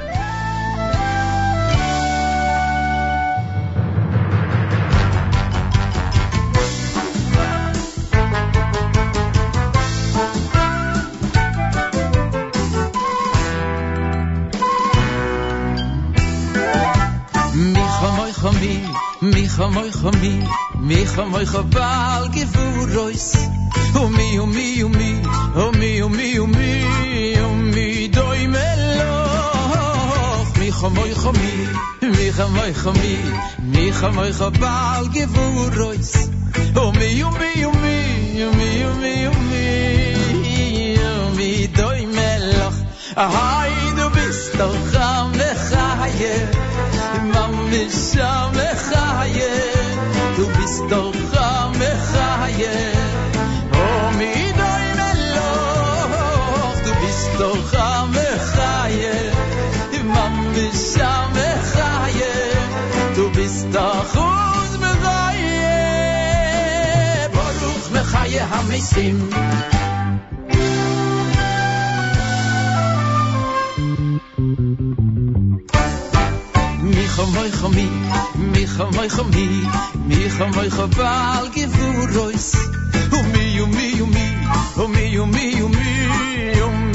S5: khumi mi khumi khabal gevurois o mi o mi o mi o mi o mi o mi o mi doy melo mi khumi khumi mi khumi khumi mi khumi khabal gevurois o mi o mi o mi o mi o mi o mi o mi doy melo hay du bist doch am khaye mam mi sham khaye doi meloch, du bist doch am mechaye. Mamisha mechaye, du bist mechaye hamisim. khoy khoy mi mi khoy khoy bal gefurois u mi u mi u mi u mi u mi u mi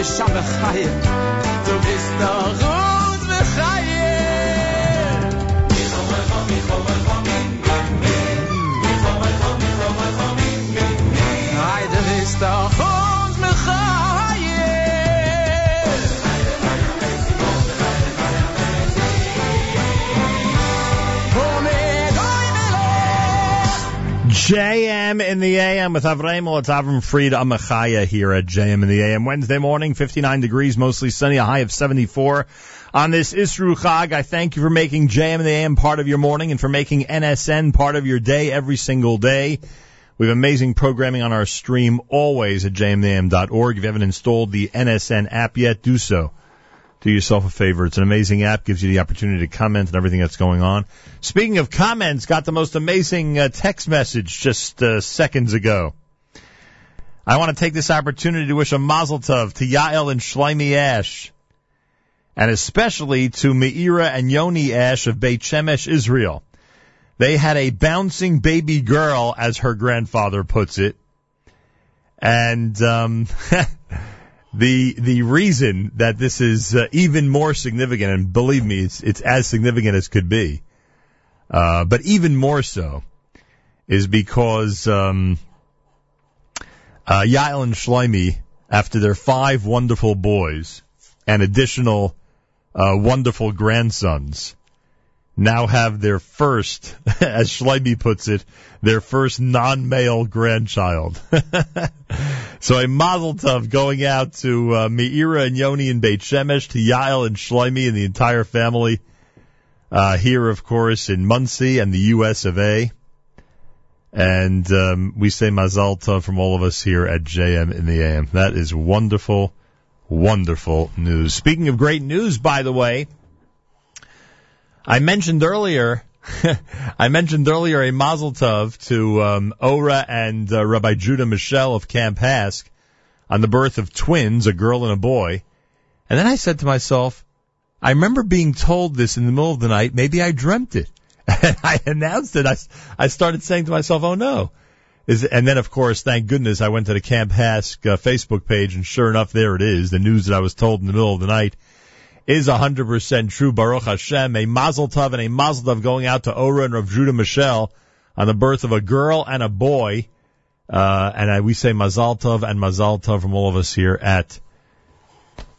S2: Mechaye. Du bist doch uns
S1: JM in the AM with Avremel. It's Avram Fried Amachaya here at JM in the AM. Wednesday morning, 59 degrees, mostly sunny, a high of 74. On this Isru Chag, I thank you for making JM in the AM part of your morning and for making NSN part of your day every single day. We have amazing programming on our stream always at jmintheam.org. If you haven't installed the NSN app yet, do so. Do yourself a favor. It's an amazing app, gives you the opportunity to comment on everything that's going on. Speaking of comments, got the most amazing uh, text message just uh, seconds ago. I want to take this opportunity to wish a mazel tov to Yael and Shlomi Ash, and especially to Meira and Yoni Ash of Beit Shemesh, Israel. They had a bouncing baby girl, as her grandfather puts it, and um, the the reason that this is uh, even more significant, and believe me, it's it's as significant as could be, uh, but even more so, is because um, uh, Yael and Shlomi, after their five wonderful boys and additional uh, wonderful grandsons, now have their first, as Shlomi puts it, their first non-male grandchild. so a mazel tov going out to uh, Meira and Yoni and Beit Shemesh, to Yael and Shlomi and the entire family uh, here, of course, in Monsey and the U.S. of A. And um, we say mazal tov from all of us here at JM in the AM. That is wonderful, wonderful news. Speaking of great news, by the way, I mentioned earlier, I mentioned earlier a mazel tov to um, Ora and uh, Rabbi Judah Mischel of Camp HASC on the birth of twins, a girl and a boy. And then I said to myself, I remember being told this in the middle of the night. Maybe I dreamt it. And I announced it. I, I started saying to myself, oh no. Is, and then of course, thank goodness, I went to the Camp HASC uh, Facebook page and sure enough, there it is. The news that I was told in the middle of the night is 100% true. Baruch Hashem, a mazel tov and a mazel tov going out to Ora and Rav Judah Mischel on the birth of a girl and a boy. Uh, and I, we say mazal tov and mazal tov from all of us here at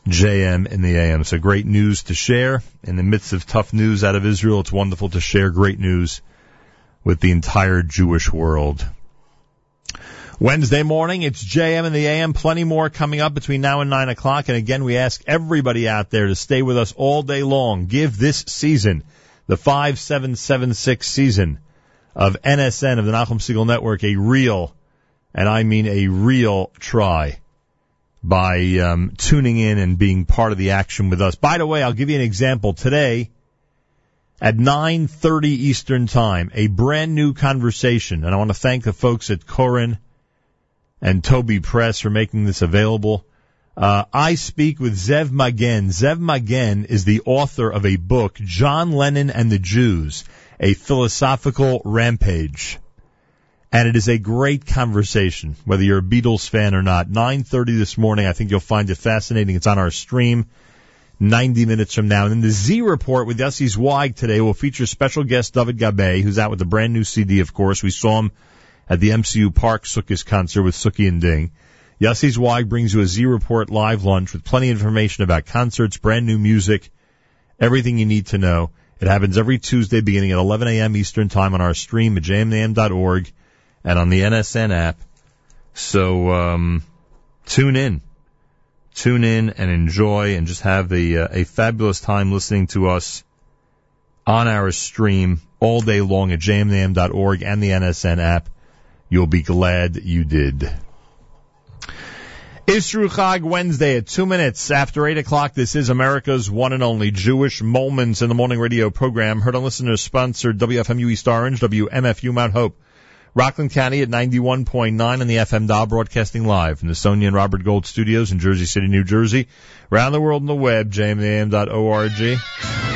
S1: JM in the AM. So great news to share in the midst of tough news out of Israel. It's wonderful to share great news with the entire Jewish world. Wednesday morning, it's JM in the AM. Plenty more coming up between now and 9 o'clock. And again, we ask everybody out there to stay with us all day long. Give this season, the 5776 season of NSN, of the Nachum Segal Network, a real, and I mean a real try by um, tuning in and being part of the action with us. By the way, I'll give you an example. Today, at 9.30 Eastern Time, a brand new conversation, and I want to thank the folks at Koren and Toby Press for making this available. Uh, I speak with Zev Maghen. Zev Maghen is the author of a book, John Lennon and the Jews, a philosophical rampage. And it is a great conversation, whether you're a Beatles fan or not. 9.30 this morning, I think you'll find it fascinating. It's on our stream 90 minutes from now. And then the Z Report with Yossi Zweig today will feature special guest David Gabay, who's out with a brand new CD, of course. We saw him at the MCU Park Sukkot concert with Suki and Ding. Yossi Zweig brings you a Z Report live lunch with plenty of information about concerts, brand new music, everything you need to know. It happens every Tuesday beginning at 11 a.m. Eastern Time on our stream at jmintheam.org and on the NSN app. So um, tune in, tune in and enjoy, and just have a uh, a fabulous time listening to us on our stream all day long at jmintheam.org and the NSN app. You'll be glad you did. Isru Chag Wednesday at two minutes after eight o'clock. This is America's one and only Jewish Moments in the Morning radio program. Heard on listeners sponsored WFMU East Orange, WMFU Mount Hope. Rockland County at 91.9 on the FM dial, broadcasting live from the Sonia and Robert Gold studios in Jersey City, New Jersey. Around the world on the web,
S19: jmintheam.org.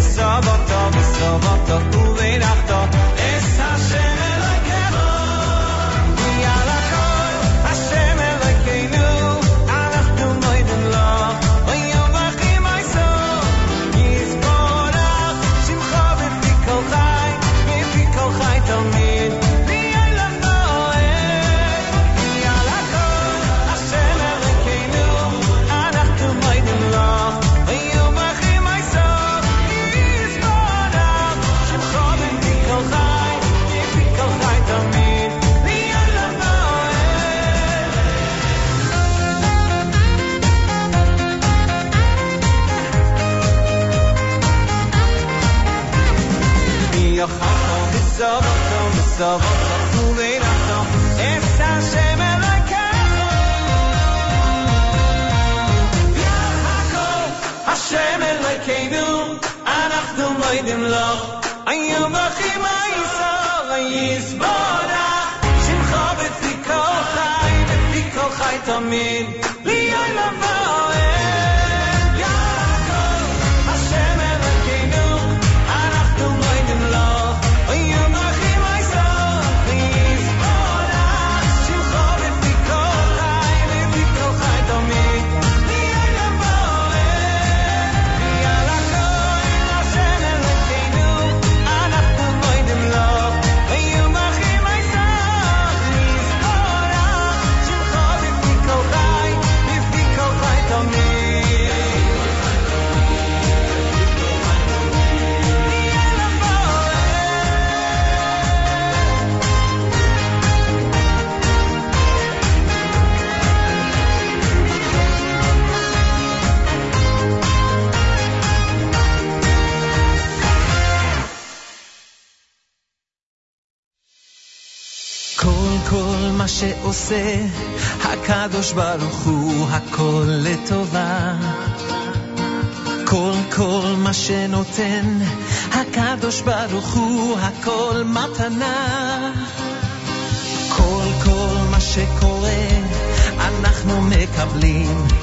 S19: Sabata, Sabata, Sabata, Sabata, Sabata,
S1: Sabata, Sabata, Sabata, Dublin.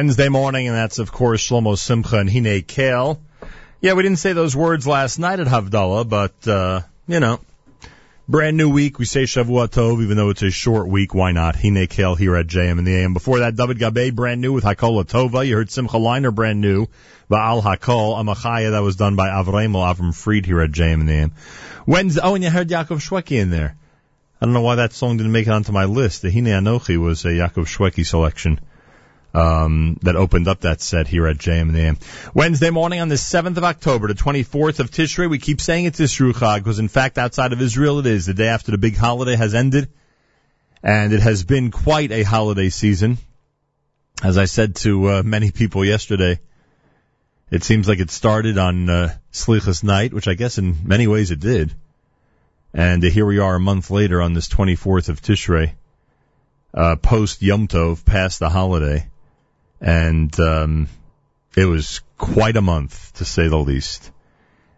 S1: Wednesday morning, and that's of course Shlomo Simcha and Hine Kale. Yeah, we didn't say those words last night at Havdalah, but, uh, you know, brand new week. We say Shavua Tov, even though it's a short week. Why not? Hine Kale here at JM in the AM. Before that, David Gabay, brand new with Hakola Tova. You heard Simcha Leiner, brand new. Baal Hakol, Amachaya, that was done by Avremel Avram Fried here at JM in the AM. Wednesday, oh, and you heard Yaakov Shweki in there. I don't know why that song didn't make it onto my list. The Hine Anochi was a Yaakov Shweki selection um, that opened up that set here at JM in the AM. Wednesday morning on the 7th of October, the 24th of Tishrei. We keep saying it's Chag because in fact outside of Israel it is. The day after the big holiday has ended. And it has been quite a holiday season. As I said to uh, many people yesterday, it seems like it started on uh, Slichas night, which I guess in many ways it did. And uh, here we are a month later on this 24th of Tishrei, uh, post Yom Tov, past the holiday and um, it was quite a month to say the least.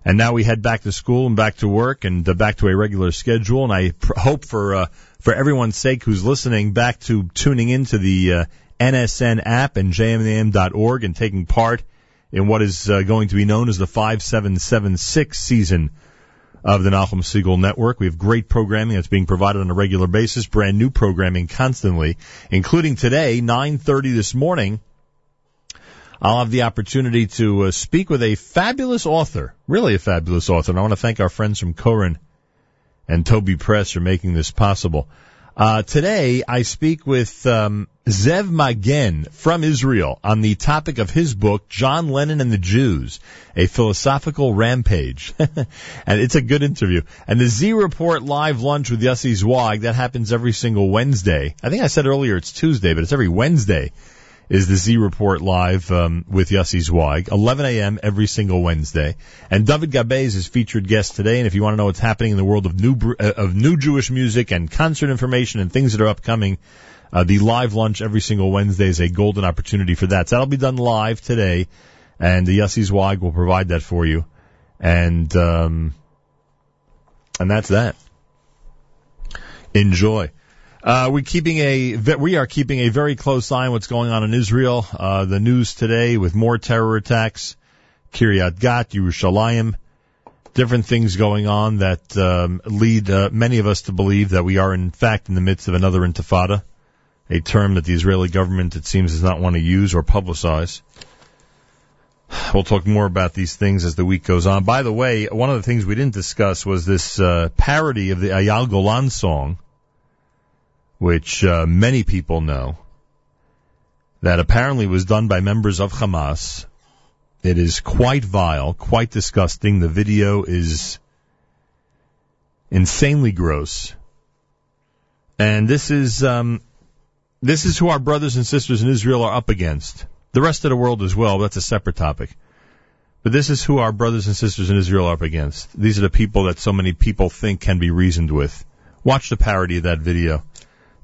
S1: And now we head back to school and back to work and uh, back to a regular schedule. And I pr- hope for uh, for everyone's sake who's listening, back to tuning into the uh, NSN app and jmintheam.org and taking part in what is uh, going to be known as the 5776 season of the Nachum Segal Network. We have great programming that's being provided on a regular basis, brand new programming constantly, including today, 9:30 this morning. I'll have the opportunity to uh, speak with a fabulous author, really a fabulous author. And I want to thank our friends from Koren and Toby Press for making this possible. Uh, today, I speak with um, Zev Maghen from Israel on the topic of his book, John Lennon and the Jews, a philosophical rampage. and it's a good interview. And the Z Report live lunch with Yossi Zweig, that happens every single Wednesday. I think I said earlier it's Tuesday, but it's every Wednesday is the Z Report live um, with Yossi Zweig, 11 a.m. every single Wednesday. And David Gabay is his featured guest today. And if you want to know what's happening in the world of new uh, of new Jewish music and concert information and things that are upcoming, uh, the live lunch every single Wednesday is a golden opportunity for that. So that'll be done live today, and Yossi Zweig will provide that for you. And um, and that's that. Enjoy. Uh, we're keeping a we are keeping a very close eye on what's going on in Israel. Uh, the news today with more terror attacks, Kiryat Gat, Yerushalayim, different things going on that um, lead uh, many of us to believe that we are in fact in the midst of another intifada, a term that the Israeli government it seems does not want to use or publicize. We'll talk more about these things as the week goes on. By the way, one of the things we didn't discuss was this uh, parody of the Eyal Golan song which uh, many people know, that apparently was done by members of Hamas. It is quite vile, quite disgusting. The video is insanely gross. And this is um, this is who our brothers and sisters in Israel are up against. The rest of the world as well. That's a separate topic. But this is who our brothers and sisters in Israel are up against. These are the people that so many people think can be reasoned with. Watch the parody of that video.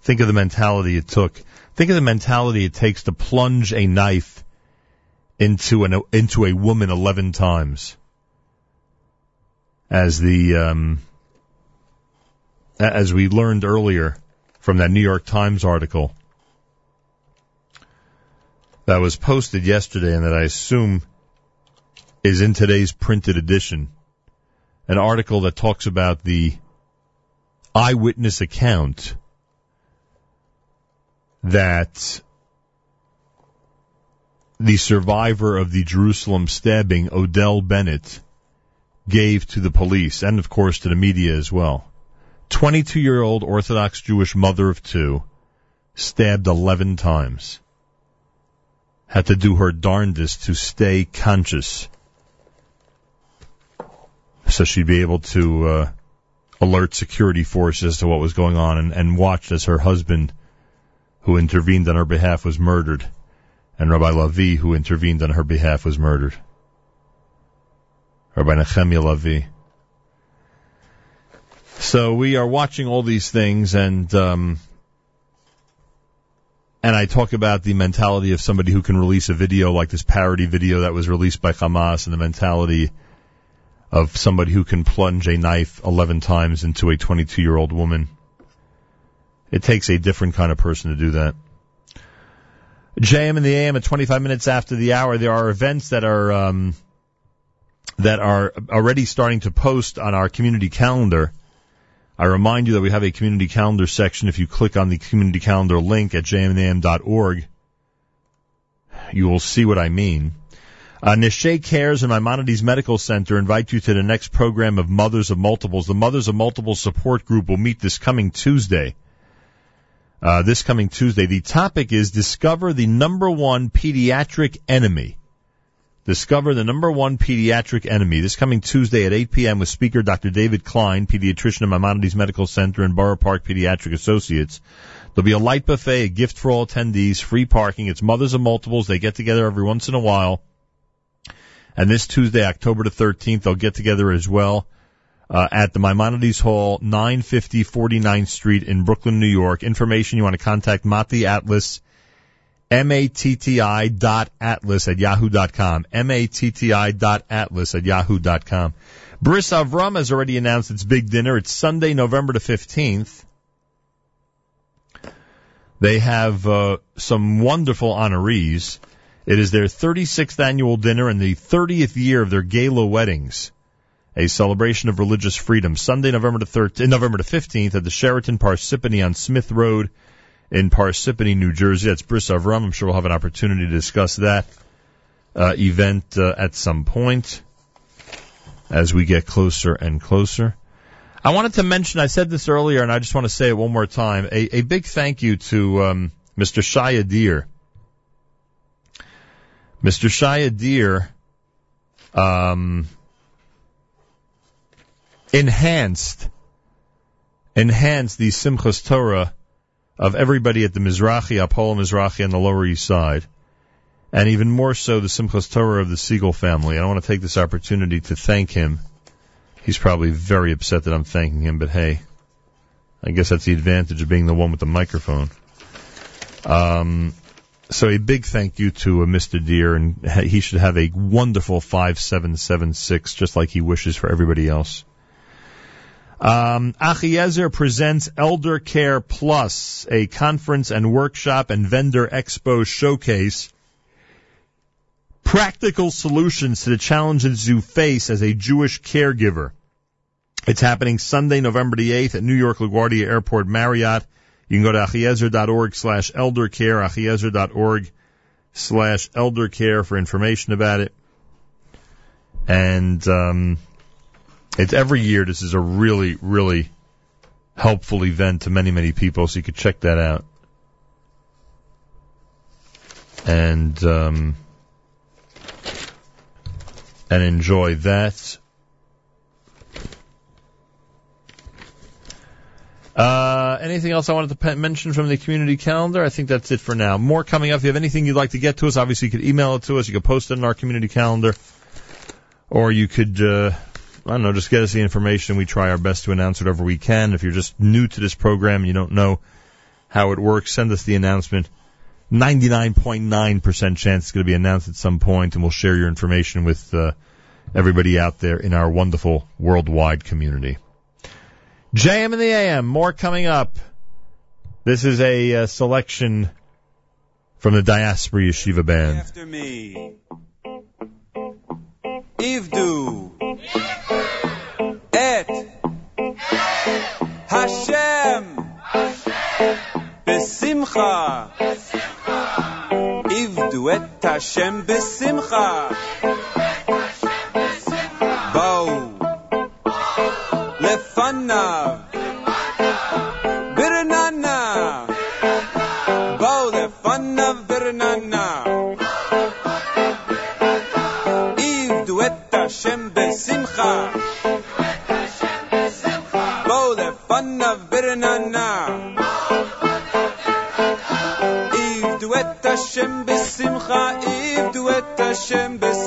S1: Think of the mentality it took. Think of the mentality it takes to plunge a knife into an into a woman eleven times. As the um, as we learned earlier from that New York Times article that was posted yesterday and that I assume is in today's printed edition. An article that talks about the eyewitness account that the survivor of the Jerusalem stabbing, Adele Bennett, gave to the police and, of course, to the media as well. 22 year old Orthodox Jewish mother of two, stabbed 11 times. Had to do her darndest to stay conscious so she'd be able to uh, alert security forces to what was going on and, and watched as her husband who intervened on her behalf was murdered, and Rabbi Lavi, who intervened on her behalf, was murdered. Rabbi Nehemiah Lavi. So we are watching all these things, and um, and I talk about the mentality of somebody who can release a video like this parody video that was released by Hamas, and the mentality of somebody who can plunge a knife 11 times into a 22 year old woman. It takes a different kind of person to do that. JM in the AM at 25 minutes after the hour. There are events that are um, that are already starting to post on our community calendar. I remind you that we have a community calendar section. If you click on the community calendar link at jmintheam.org, you will see what I mean. Uh, Nishay Cares and Maimonides Medical Center invite you to the next program of Mothers of Multiples. The Mothers of Multiples support group will meet this coming Tuesday. Uh, this coming Tuesday. The topic is Discover the Number One Pediatric Enemy. Discover the number one pediatric enemy. This coming Tuesday at 8 p.m. with speaker Dr. David Klein, pediatrician at Maimonides Medical Center and Borough Park Pediatric Associates. There'll be a light buffet, a gift for all attendees, free parking. It's Mothers of Multiples. They get together every once in a while. And this Tuesday, October the 13th, they'll get together as well uh, at the Maimonides Hall, 950 49th Street in Brooklyn, New York. Information you want to contact Matti Atlas, M-A-T-T-I dot atlas at yahoo dot com. M-A-T-T-I dot atlas at yahoo dot com. Briss Avram has already announced its big dinner. It's Sunday, November the 15th. They have uh, some wonderful honorees. It is their 36th annual dinner and the 30th year of their gala weddings. A celebration of religious freedom. Sunday, November the 13th, November the 15th at the Sheraton Parsippany on Smith Road in Parsippany, New Jersey. That's Briss Avram. I'm sure we'll have an opportunity to discuss that uh, event uh, at some point as we get closer and closer. I wanted to mention, I said this earlier, and I just want to say it one more time. A, a big thank you to um, Mr. Shia Deer. Mr. Shia Deer um, enhanced enhanced the Simchas Torah of everybody at the Mizrahi, Apollo Mizrahi on the Lower East Side, and even more so the Simchas Torah of the Segal family. I want to take this opportunity to thank him. He's probably very upset that I'm thanking him, but hey, I guess that's the advantage of being the one with the microphone. Um, so a big thank you to uh, Mr. Deere, and he should have a wonderful 5776, just like he wishes for everybody else. Um, Achiezer presents Elder Care Plus, a conference and workshop and vendor expo showcase. Practical solutions to the challenges you face as a Jewish caregiver. It's happening Sunday, November the 8th at New York LaGuardia Airport Marriott. You can go to achiezer.org slash eldercare, achiezer.org slash eldercare for information about it. And, um, it's every year. This is a really, really helpful event to many, many people. So you could check that out. And, um, and enjoy that. Uh, anything else I wanted to mention from the community calendar? I think that's it for now. More coming up. If you have anything you'd like to get to us, obviously you could email it to us. You could post it in our community calendar. Or you could, uh, I don't know, just get us the information. We try our best to announce whatever we can. If you're just new to this program and you don't know how it works, send us the announcement. 99.9% chance it's going to be announced at some point and we'll share your information with, uh, everybody out there in our wonderful worldwide community. JM in the AM, more coming up. This is a uh, selection from the Diaspora Yeshiva Band.
S20: after me. Ivdu et Hashem besimcha. Ivdu et Hashem besimcha. בשמחה, עבדו את השם בשמחה.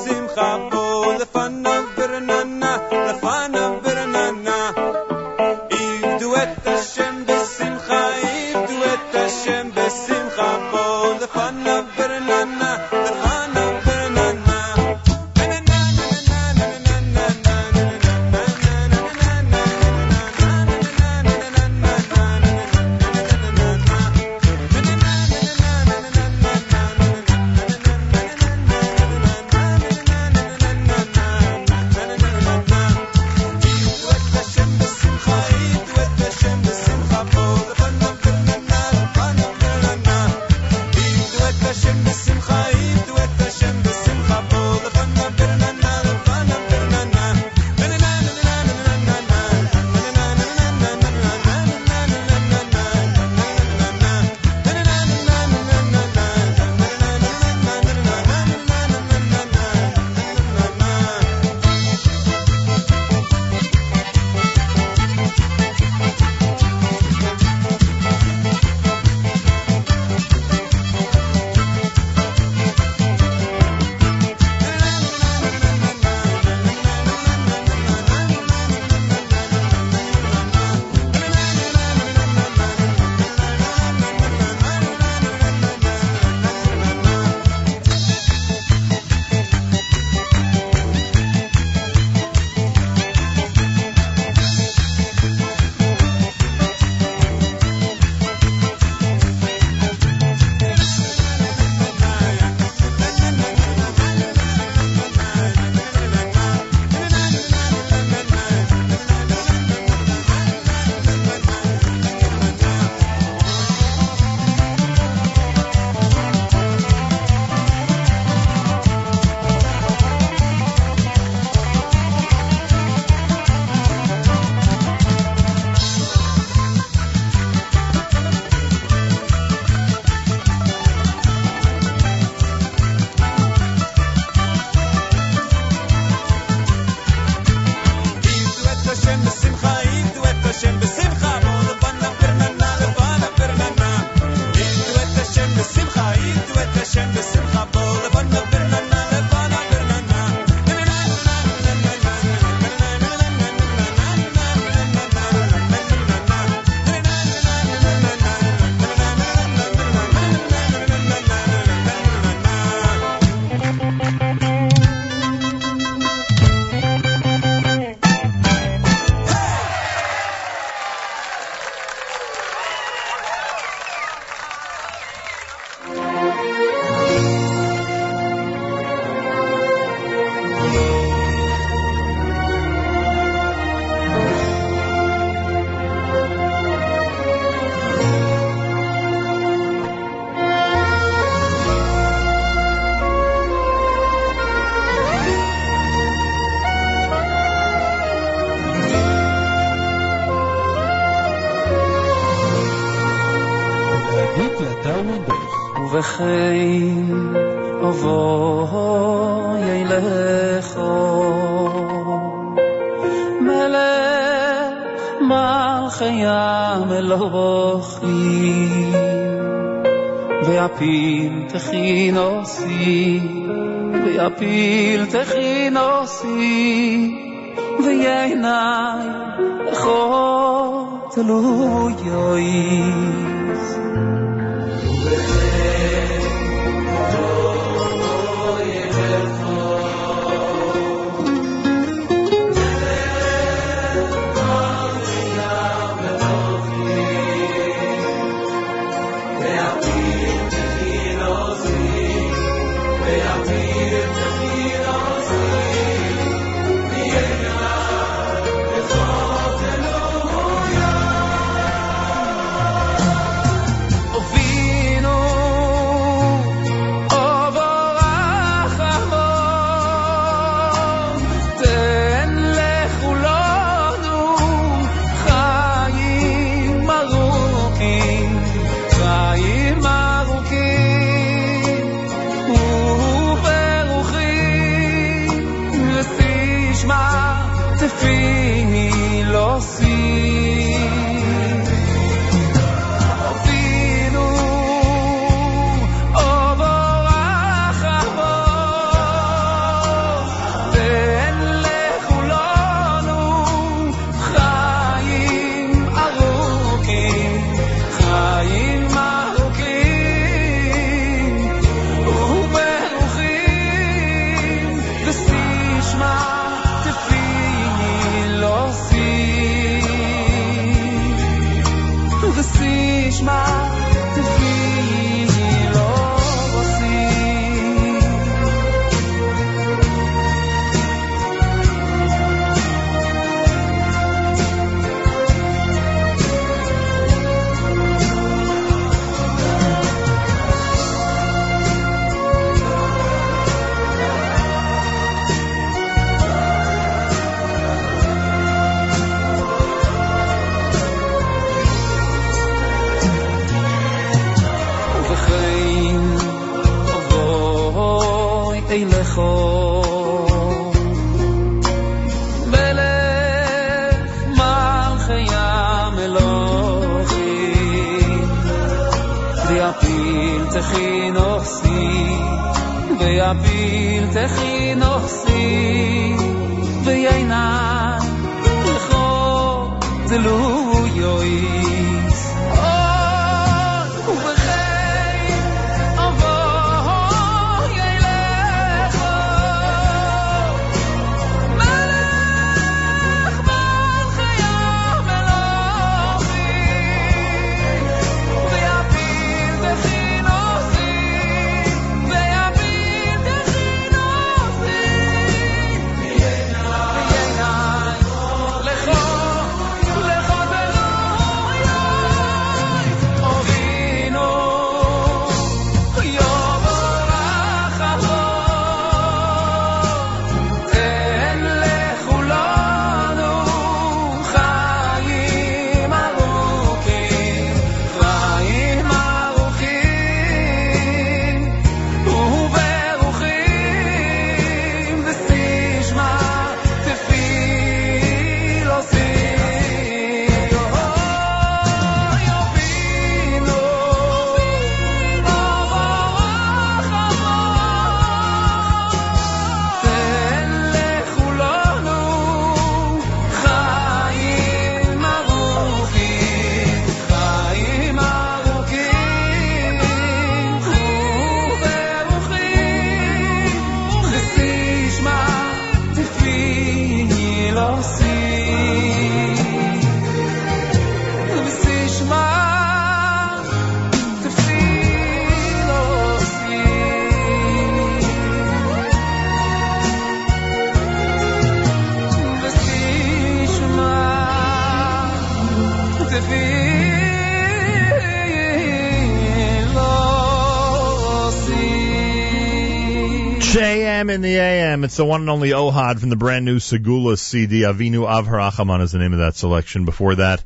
S1: In the AM. It's the one and only Ohad from the brand new Segula CD. Avinu Avharachaman is the name of that selection. Before that,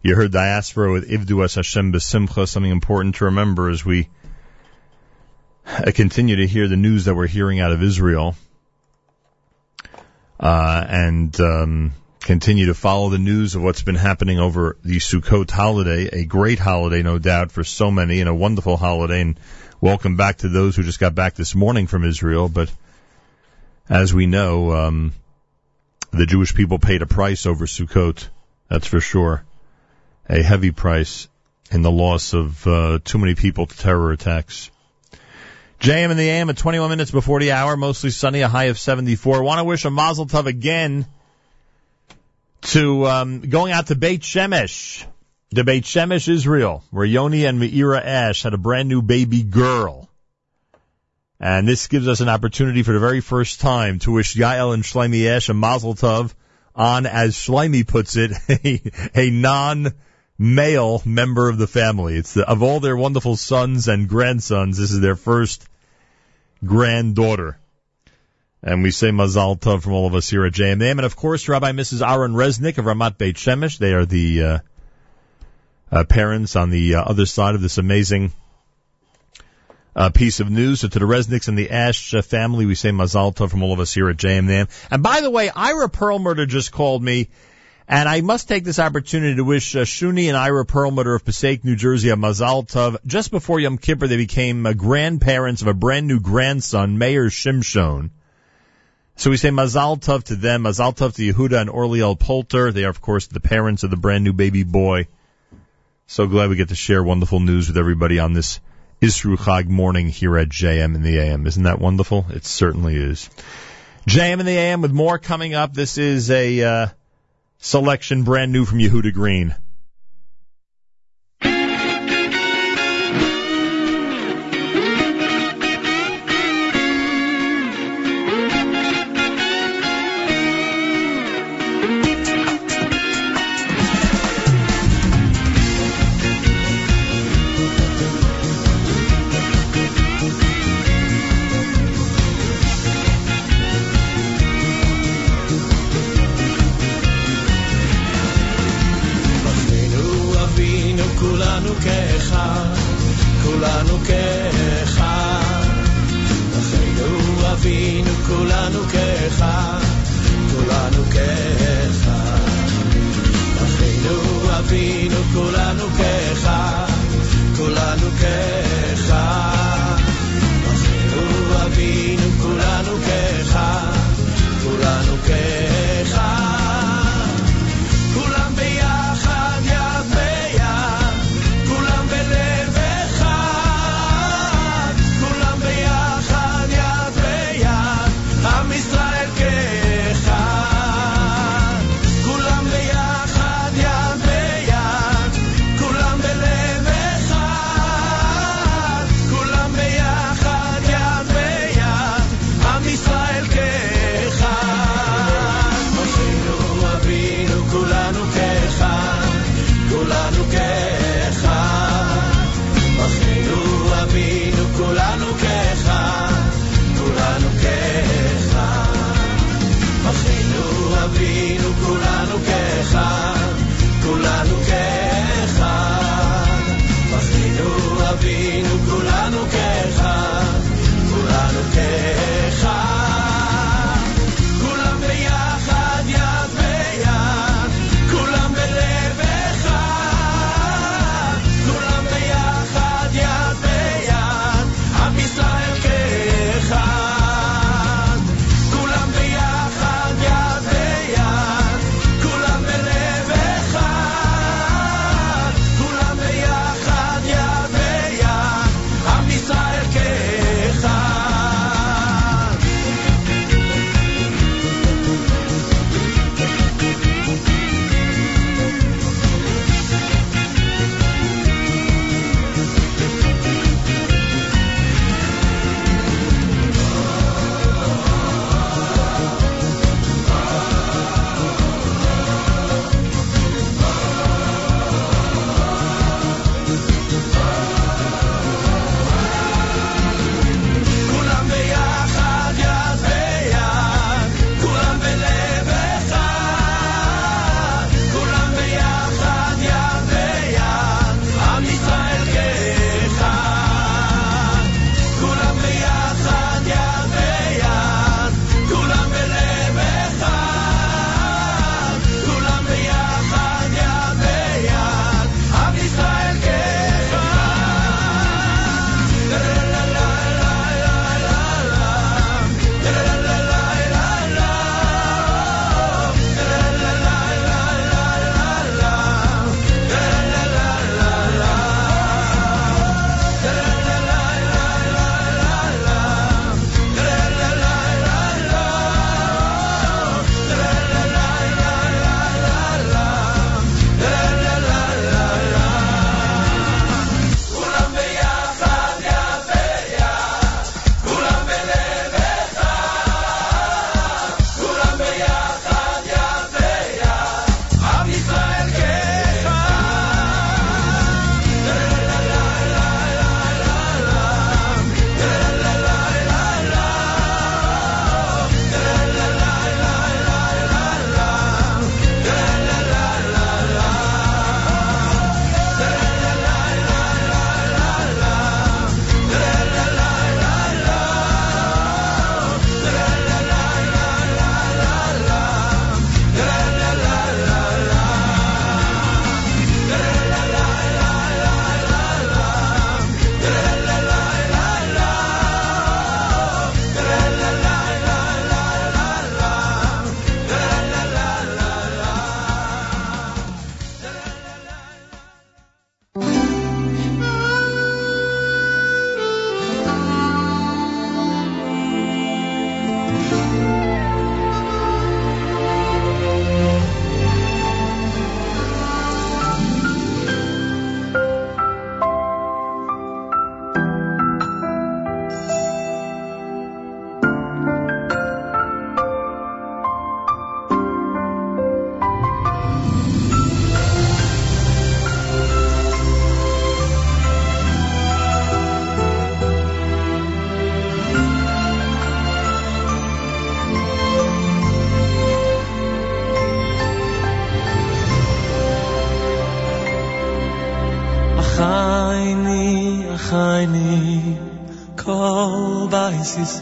S1: you heard Diaspora with Ivdu Es Hashem Besimcha. Something important to remember as we uh, continue to hear the news that we're hearing out of Israel, uh, and um, continue to follow the news of what's been happening over the Sukkot holiday, a great holiday, no doubt, for so many, and a wonderful holiday. And welcome back to those who just got back this morning from Israel. But as we know, um, the Jewish people paid a price over Sukkot. That's for sure, a heavy price in the loss of uh, too many people to terror attacks. JM in the AM at 21 minutes before the hour, mostly sunny, a high of 74. Want to wish a mazel tov again to um, going out to Beit Shemesh, to Beit Shemesh, Israel, where Yoni and Meira Ash had a brand new baby girl. And this gives us an opportunity for the very first time to wish Yael and Shlomi Ash a mazel tov on, as Shlomi puts it, a, a non-male member of the family. It's the, of all their wonderful sons and grandsons, this is their first granddaughter. And we say Mazal Tov from all of us here at JMM. And of course, Rabbi Mrs. Aaron Resnick of Ramat Beit Shemesh. They are the uh, uh, parents on the uh, other side of this amazing uh, piece of news. So to the Resnicks and the Ash uh, family, we say Mazal Tov from all of us here at JMM. And by the way, Ira Perlmutter just called me. And I must take this opportunity to wish uh, Shuni and Ira Perlmutter of Passaic, New Jersey, a Mazal Tov. Just before Yom Kippur, they became uh, grandparents of a brand new grandson, Meir Shimshon. So we say Mazal Tov to them, Mazal Tov to Yehuda and Orliel Polter. They are, of course, the parents of the brand new baby boy. So glad we get to share wonderful news with everybody on this Chag morning here at JM in the AM. Isn't that wonderful? It certainly is. JM in the AM with more coming up. This is a uh, selection brand new from Yehuda Green.
S21: כולנו כאחד. אחינו אבינו כולנו כאחד, כולנו כאחד.
S2: eretz is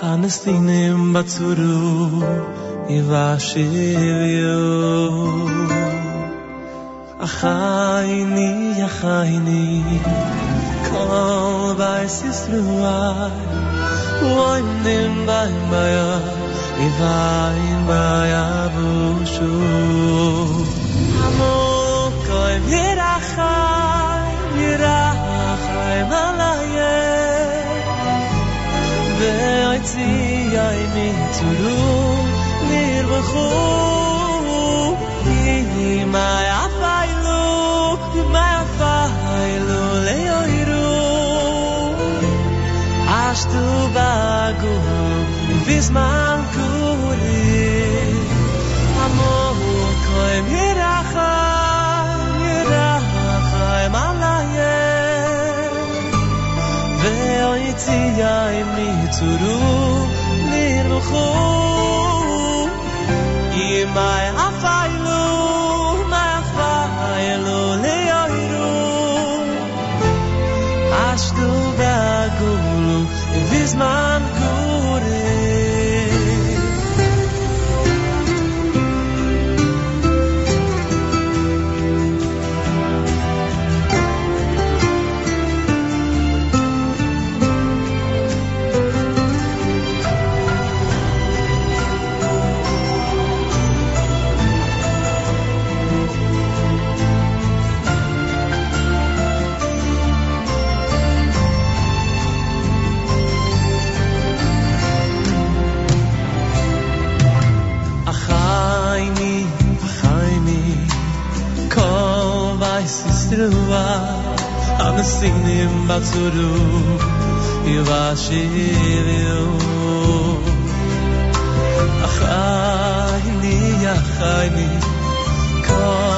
S2: hanestinim batzuru, i va achayni A. Kol bais es is baim baya maya, Vaisistrua, Amesinim Batsuru, Yivashivio. Achaini, Achaini, Kol.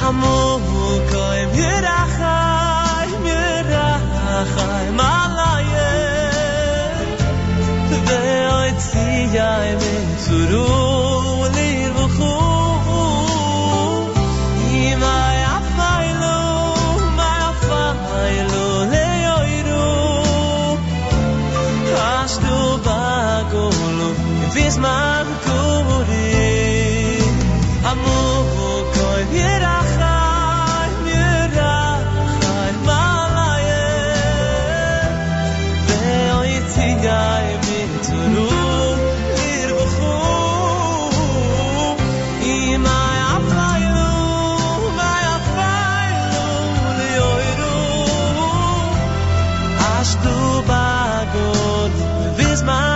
S2: Hamu koim yirachai, Ve'otziyai mitzuru lirvuchu bagul, visman kuri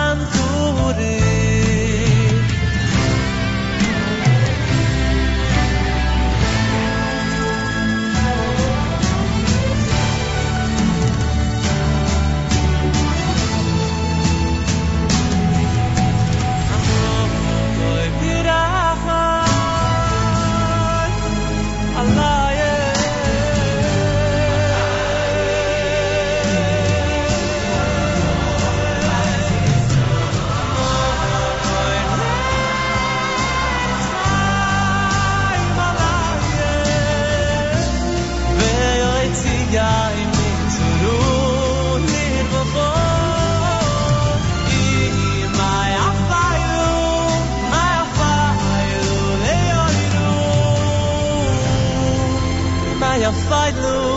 S2: Fight lulioiru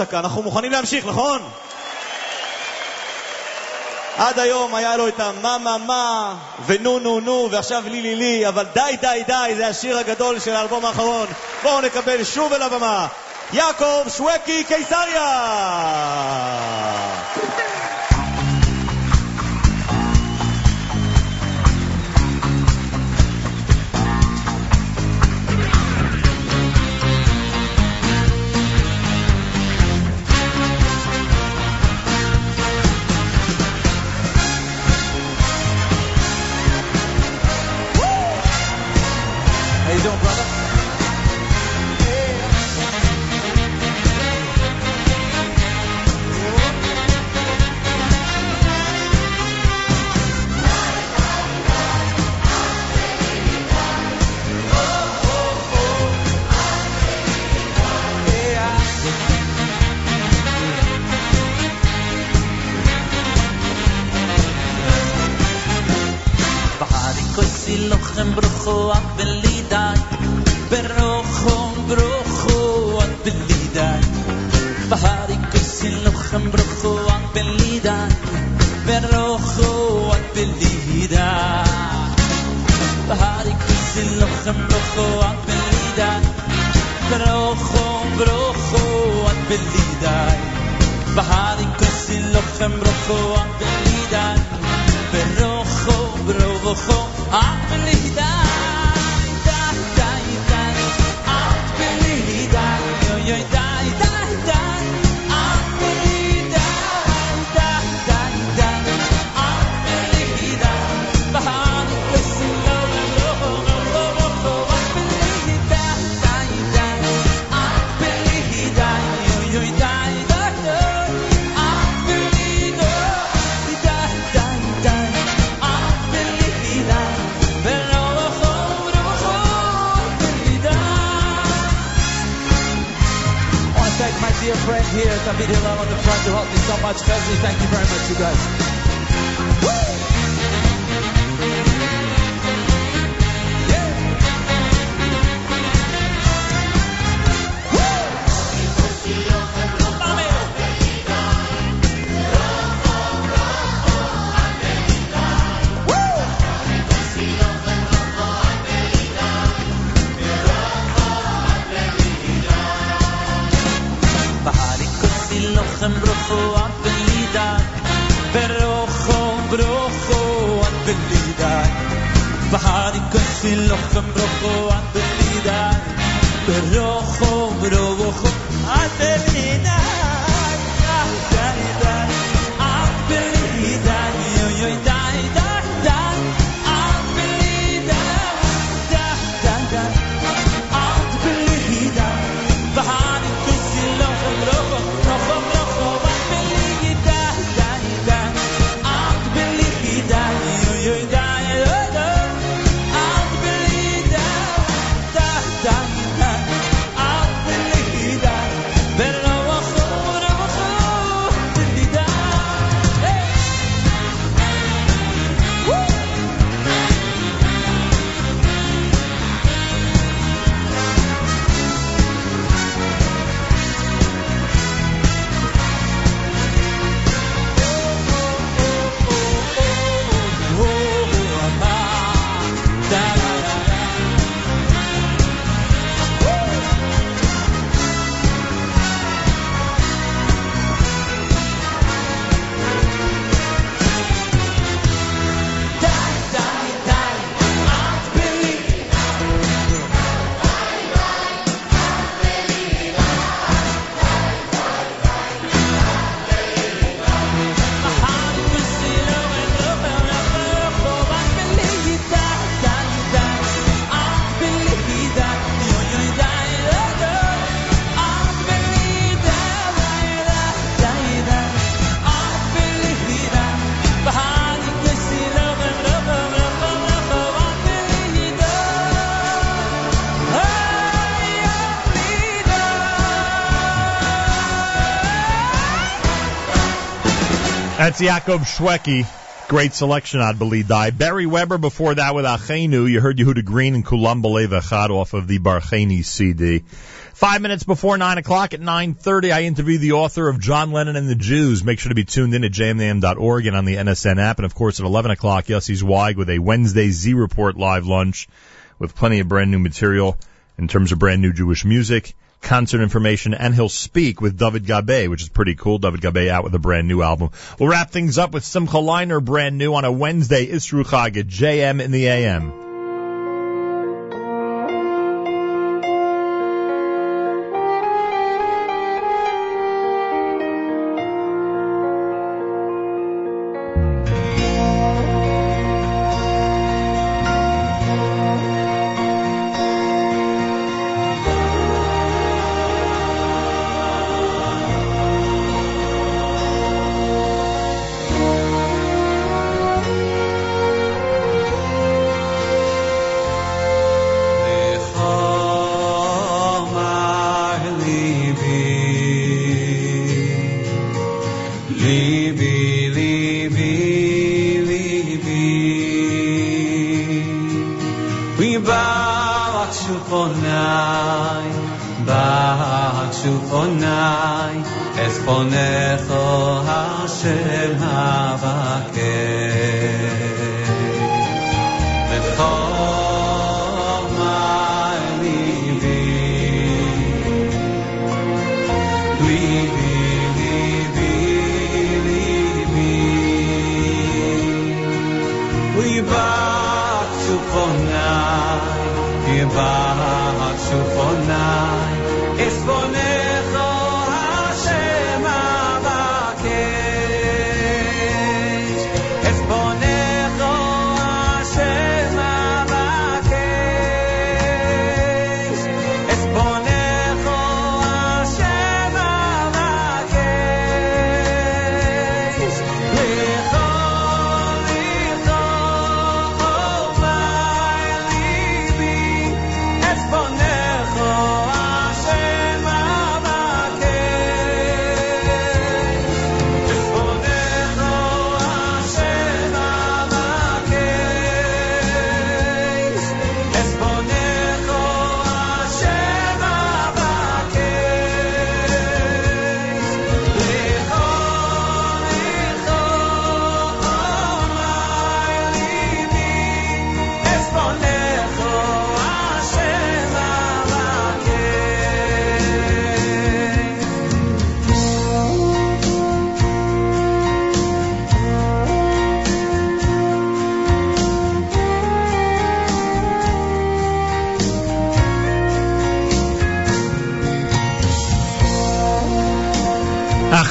S22: הפסקה, אנחנו מוכנים להמשיך, נכון? עד היום היה לו את המה מה מה ונו נו נו ועכשיו לי לי לי אבל די די די זה השיר הגדול של האלבום האחרון. בואו נקבל שוב אל הבמה. יעקב שווקי קיסריה
S23: you doing, brother?
S21: Lochem brocho at berrojo, brojo ante lidan. Pajaricos enlojan brojo ante lidan. Berrojo ante lidan. Pajaricos enlojan brojo ante lidan. Berrojo, brojo
S23: ante lidan. Pajaricos brojo. Berrojo, brojo friend here, David Hillel on the front, to help me so much. Chesney, thank you very much, you guys.
S1: Yaakov Shwekey Great selection, I'd believe. Die. Barry Weber before that with Achenu. You heard Yehuda Green and Kulam B'Lev Echad off of the Barcheni CD. Five minutes before nine o'clock at 9.30, I interview the author of John Lennon and the Jews. Make sure to be tuned in at jmintheam.org and on the NSN app. And of course at 11 o'clock, Yossi Zweig with a Wednesday Z Report live lunch with plenty of brand new material in terms of brand new Jewish music, concert information, and he'll speak with David Gabay, which is pretty cool. David Gabay out with a brand new album. We'll wrap things up with Simcha Leiner brand new on a Wednesday, Isru Chag JM in the AM.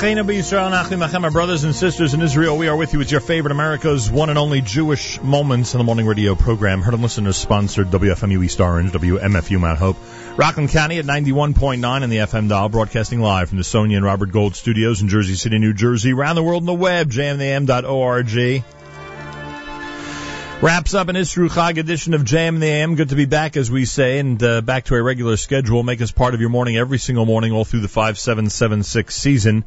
S1: My brothers and sisters in Israel. We are with you with your favorite America's one and only Jewish Moments in the Morning Radio program. Heard and listeners sponsored WFMU East Orange, WMFU Mount Hope, Rockland County at 91.9 in the FM dial, broadcasting live from the Sonia and Robert Gold studios in Jersey City, New Jersey, around the world on the web, jmintheam.org. Wraps up an Isru Chag edition of JM the AM. Good to be back, as we say, and uh, back to a regular schedule. Make us part of your morning every single morning, all through the 5776 season,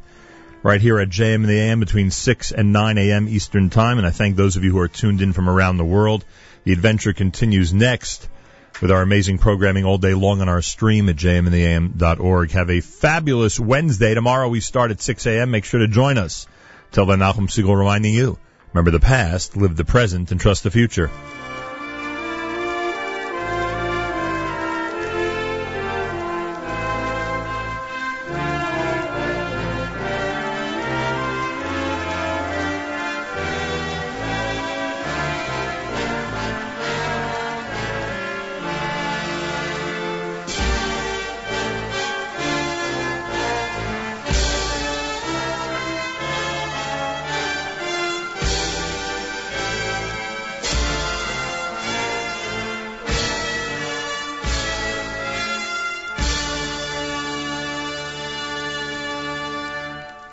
S1: right here at JM in the AM between 6 and 9 a.m. Eastern Time. And I thank those of you who are tuned in from around the world. The adventure continues next with our amazing programming all day long on our stream at jmintheam.org. Have a fabulous Wednesday. Tomorrow we start at 6 a.m. Make sure to join us. Till then, Nachum Segal reminding you, remember the past, live the present, and trust the future.